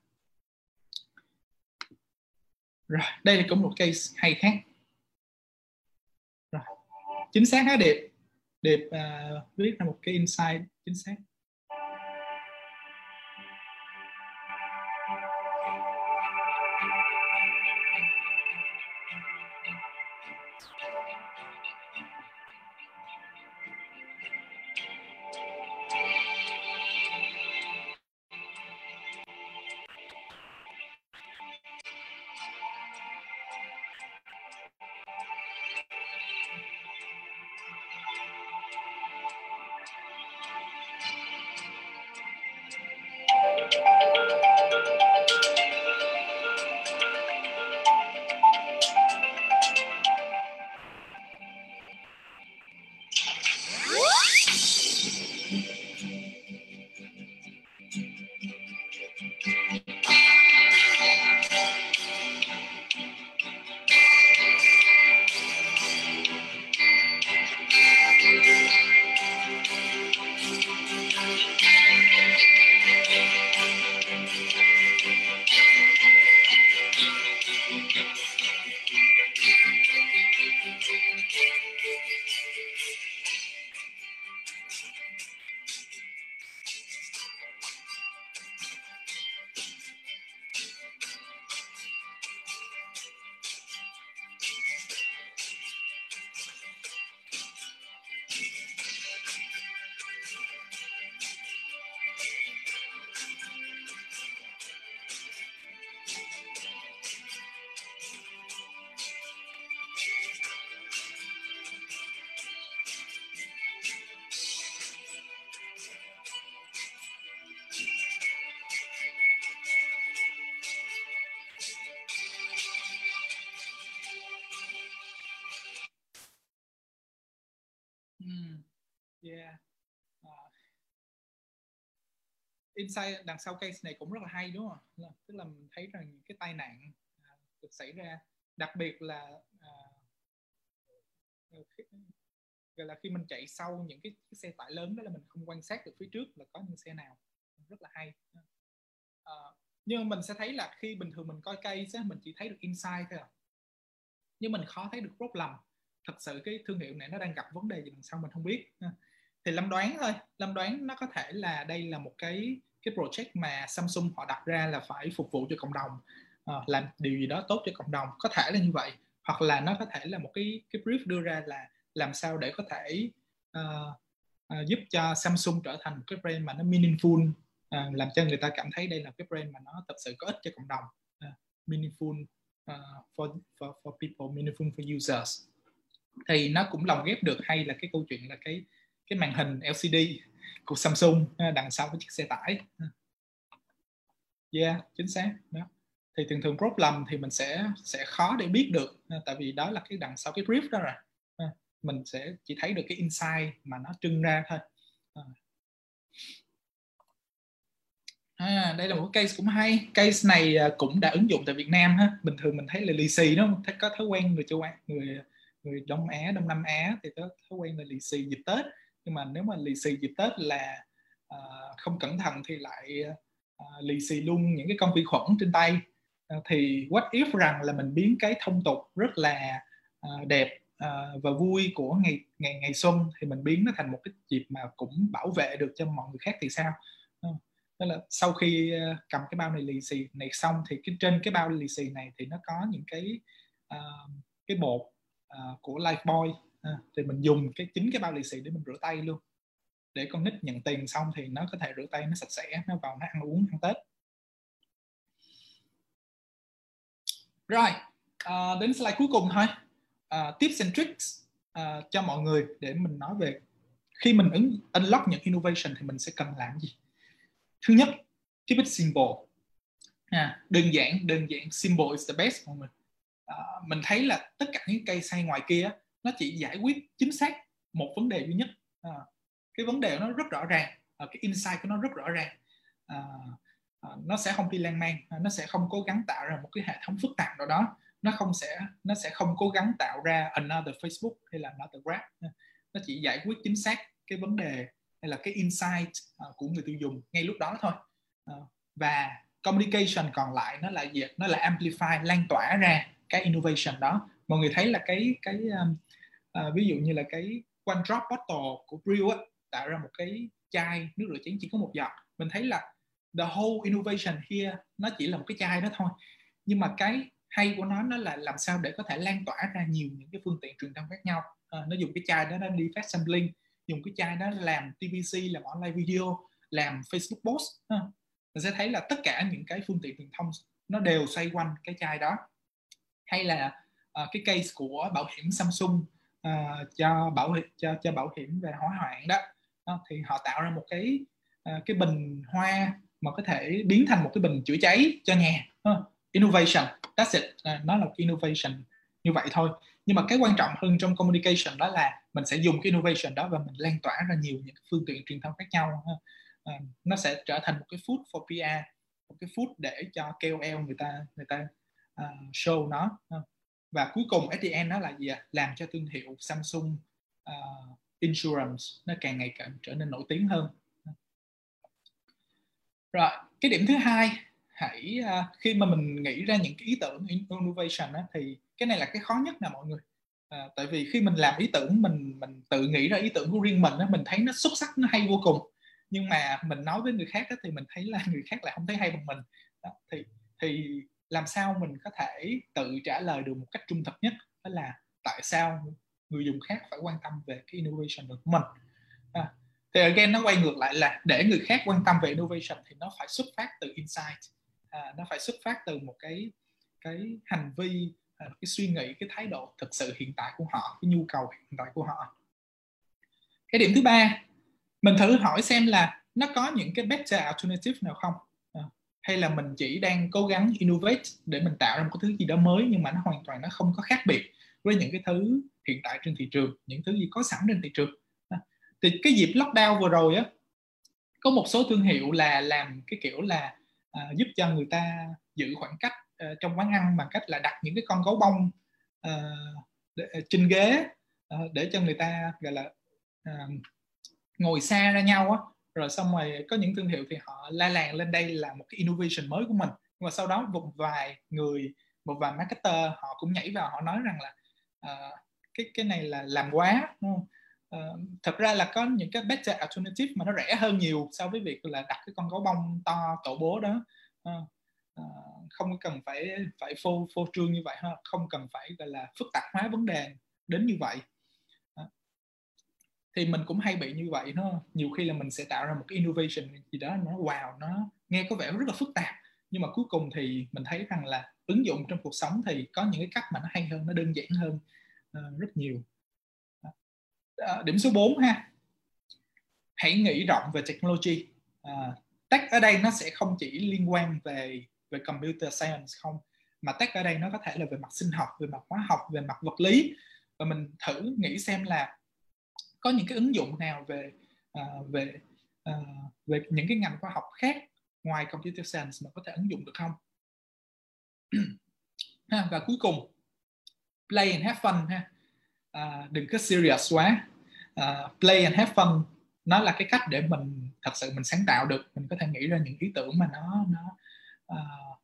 Rồi đây là cũng một case hay khác. Rồi chính xác hả điệp. Điệp uh, viết ra một cái insight chính xác. Insight đằng sau case này cũng rất là hay đúng không? Tức là mình thấy rằng những cái tai nạn à, được xảy ra, đặc biệt là à, khi, gọi là khi mình chạy sau những cái, cái xe tải lớn đó là mình không quan sát được phía trước là có những xe nào rất là hay. à, nhưng mình sẽ thấy là khi bình thường mình coi case á, mình chỉ thấy được insight thôi à. nhưng mình khó thấy được problem thật sự cái thương hiệu này nó đang gặp vấn đề gì đằng sau mình không biết à, thì lâm đoán thôi lâm đoán nó có thể là đây là một cái cái project mà Samsung họ đặt ra là phải phục vụ cho cộng đồng uh, làm điều gì đó tốt cho cộng đồng có thể là như vậy. Hoặc là nó có thể là một cái cái brief đưa ra là làm sao để có thể uh, uh, giúp cho Samsung trở thành một cái brand mà nó meaningful uh, làm cho người ta cảm thấy đây là cái brand mà nó thật sự có ích cho cộng đồng uh, meaningful uh, for for for people meaningful for users. Thì nó cũng lồng ghép được hay là cái câu chuyện là cái cái màn hình LCD của Samsung đằng sau cái chiếc xe tải. Yeah chính xác. Đó. Thì thường thường problem thì mình sẽ sẽ khó để biết được tại vì đó là cái đằng sau cái brief đó rồi. Mình sẽ chỉ thấy được cái insight mà nó trưng ra thôi. À, đây là một cái case cũng hay. Case này à, cũng đã ứng dụng tại Việt Nam ha. Bình thường mình thấy là lì xì đó có thói quen người châu Á người người Đông Á Đông Nam Á thì có thói quen là lì xì dịp Tết nhưng mà nếu mà lì xì dịp Tết là uh, không cẩn thận thì lại uh, lì xì luôn những cái con vi khuẩn trên tay. Uh, thì what if rằng là mình biến cái thông tục rất là uh, đẹp uh, và vui của ngày ngày ngày xuân thì mình biến nó thành một cái dịp mà cũng bảo vệ được cho mọi người khác thì sao? Uh, tức là sau khi uh, cầm cái bao này lì xì này xong thì cái trên cái bao lì xì này thì nó có những cái uh, cái bột uh, của Lifebuoy à, thì mình dùng cái chính cái bao lì xì để mình rửa tay luôn. Để con nít nhận tiền xong thì nó có thể rửa tay nó sạch sẽ nó vào nó ăn uống ăn tết. Rồi à, đến slide cuối cùng thôi. À, tips and tricks à, cho mọi người để mình nói về khi mình ứng unlock những innovation thì mình sẽ cần làm gì. Thứ nhất keep it simple. À, đơn giản đơn giản simple is the best mọi người. À, mình thấy là tất cả những cây say ngoài kia nó chỉ giải quyết chính xác một vấn đề duy nhất. À, cái vấn đề nó rất rõ ràng. À, cái insight của nó rất rõ ràng. À, à, nó sẽ không đi lan man. À, nó sẽ không cố gắng tạo ra một cái hệ thống phức tạp nào đó. Nó không sẽ nó sẽ không cố gắng tạo ra another Facebook hay là another Grab. À, nó chỉ giải quyết chính xác cái vấn đề hay là cái insight uh, của người tiêu dùng ngay lúc đó thôi. Uh, và communication còn lại nó là gì nó là amplify lan tỏa ra cái innovation đó mọi người thấy là cái cái uh, ví dụ như là cái one drop bottle của Brew á tạo ra một cái chai nước rửa chén chỉ có một giọt. Mình thấy là the whole innovation here nó chỉ là một cái chai đó thôi. Nhưng mà cái hay của nó nó là làm sao để có thể lan tỏa ra nhiều những cái phương tiện truyền thông khác nhau. À, nó dùng cái chai đó nó đi phát sampling dùng cái chai đó làm TVC làm online video làm Facebook post à. mình sẽ thấy là tất cả những cái phương tiện truyền thông nó đều xoay quanh cái chai đó. Hay là uh, cái case của bảo hiểm Samsung uh, cho bảo hiểm cho cho bảo hiểm về hỏa hoạn đó. Uh, thì họ tạo ra một cái uh, cái bình hoa mà có thể biến thành một cái bình chữa cháy cho nhà. Uh, innovation. That's it. Uh, nó là innovation như vậy thôi. Nhưng mà cái quan trọng hơn trong communication đó là mình sẽ dùng cái innovation đó và mình lan tỏa ra nhiều những phương tiện truyền thông khác nhau. Uh, nó sẽ trở thành một cái food for PR một cái food để cho KOL người ta người ta uh, show nó. Uh và cuối cùng SDN nó là gì ạ? Làm cho thương hiệu Samsung uh, Insurance nó càng ngày càng trở nên nổi tiếng hơn. Rồi cái điểm thứ hai hãy uh, khi mà mình nghĩ ra những cái ý tưởng innovation á thì cái này là cái khó nhất nè mọi người. À, tại vì khi mình làm ý tưởng mình mình tự nghĩ ra ý tưởng của riêng mình đó, mình thấy nó xuất sắc nó hay vô cùng. Nhưng mà mình nói với người khác á, thì mình thấy là người khác lại không thấy hay bằng mình. Đó, thì thì làm sao mình có thể tự trả lời được một cách trung thực nhất? Đó là tại sao người dùng khác phải quan tâm về cái innovation của mình? À, thì again nó quay ngược lại là để người khác quan tâm về innovation thì nó phải xuất phát từ insight. À, nó phải xuất phát từ một cái cái hành vi à, cái suy nghĩ cái thái độ thực sự hiện tại của họ cái nhu cầu hiện tại của họ. Cái điểm thứ ba mình thử hỏi xem là nó có những cái better alternative nào không? Hay là mình chỉ đang cố gắng innovate để mình tạo ra một cái thứ gì đó mới nhưng mà nó hoàn toàn nó không có khác biệt với những cái thứ hiện tại trên thị trường những thứ gì có sẵn trên thị trường. Thì cái dịp lockdown vừa rồi á có một số thương hiệu là làm cái kiểu là à, giúp cho người ta giữ khoảng cách à, trong quán ăn bằng cách là đặt những cái con gấu bông à, để, ờ, trên ghế à, để cho người ta gọi là à, ngồi xa ra nhau á rồi xong rồi có những thương hiệu thì họ la làng lên đây là một cái innovation mới của mình. Nhưng mà sau đó một vài người một vài marketer họ cũng nhảy vào họ nói rằng là uh, cái cái này là làm quá đúng không? Uh, thật ra là có những cái better alternative mà nó rẻ hơn nhiều so với việc là đặt cái con gấu bông to tổ bố đó. Uh, uh, không cần phải phải phô phô trương như vậy ha không cần phải gọi là phức tạp hóa vấn đề đến như vậy. uh, thì mình cũng hay bị như vậy nó nhiều khi là mình sẽ tạo ra một cái innovation gì đó nó wow nó nghe có vẻ rất là phức tạp. Nhưng mà cuối cùng thì mình thấy rằng là ứng dụng trong cuộc sống thì có những cái cách mà nó hay hơn nó đơn giản hơn uh, rất nhiều. Uh, điểm số 4 ha. Hãy nghĩ rộng về technology. Uh, tech ở đây nó sẽ không chỉ liên quan về về computer science không mà tech ở đây nó có thể là về mặt sinh học về mặt hóa học về mặt vật lý. Và mình thử nghĩ xem là có những cái ứng dụng nào về uh, về uh, về những cái ngành khoa học khác ngoài computer science mà có thể ứng dụng được không? Ha, và cuối cùng play and have fun ha. À, đừng có serious quá. À, play and have fun nó là cái cách để mình thật sự mình sáng tạo được. Mình có thể nghĩ ra những ý tưởng mà nó nó uh,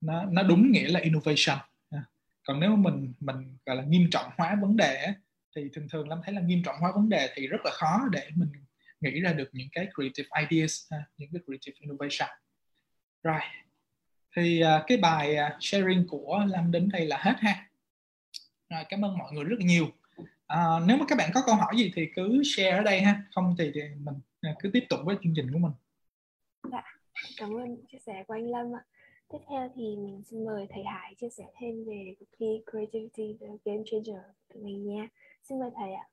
nó nó đúng nghĩa là innovation. Còn nếu mình mình gọi là nghiêm trọng hóa vấn đề thì thường thường lâm thấy là nghiêm trọng hóa vấn đề thì rất là khó để mình nghĩ ra được những cái creative ideas những cái creative innovation. Rồi thì uh, cái bài uh, sharing của lâm đến đây là hết ha. Rồi cảm ơn mọi người rất là nhiều. Uh, nếu mà các bạn có câu hỏi gì thì cứ share ở đây ha không thì, thì mình cứ tiếp tục với chương trình của mình. Dạ cảm ơn chia sẻ của anh Lâm ạ. Tiếp theo thì mình xin mời thầy Hải chia sẻ thêm về cuộc thi Creativity the Game Changer của mình nha xin mời thầy ạ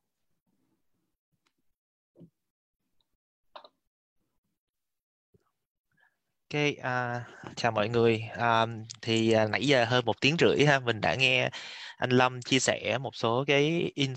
Ok, à, chào mọi người. À, thì à, nãy giờ hơn một tiếng rưỡi ha, mình đã nghe anh Lâm chia sẻ một số cái in,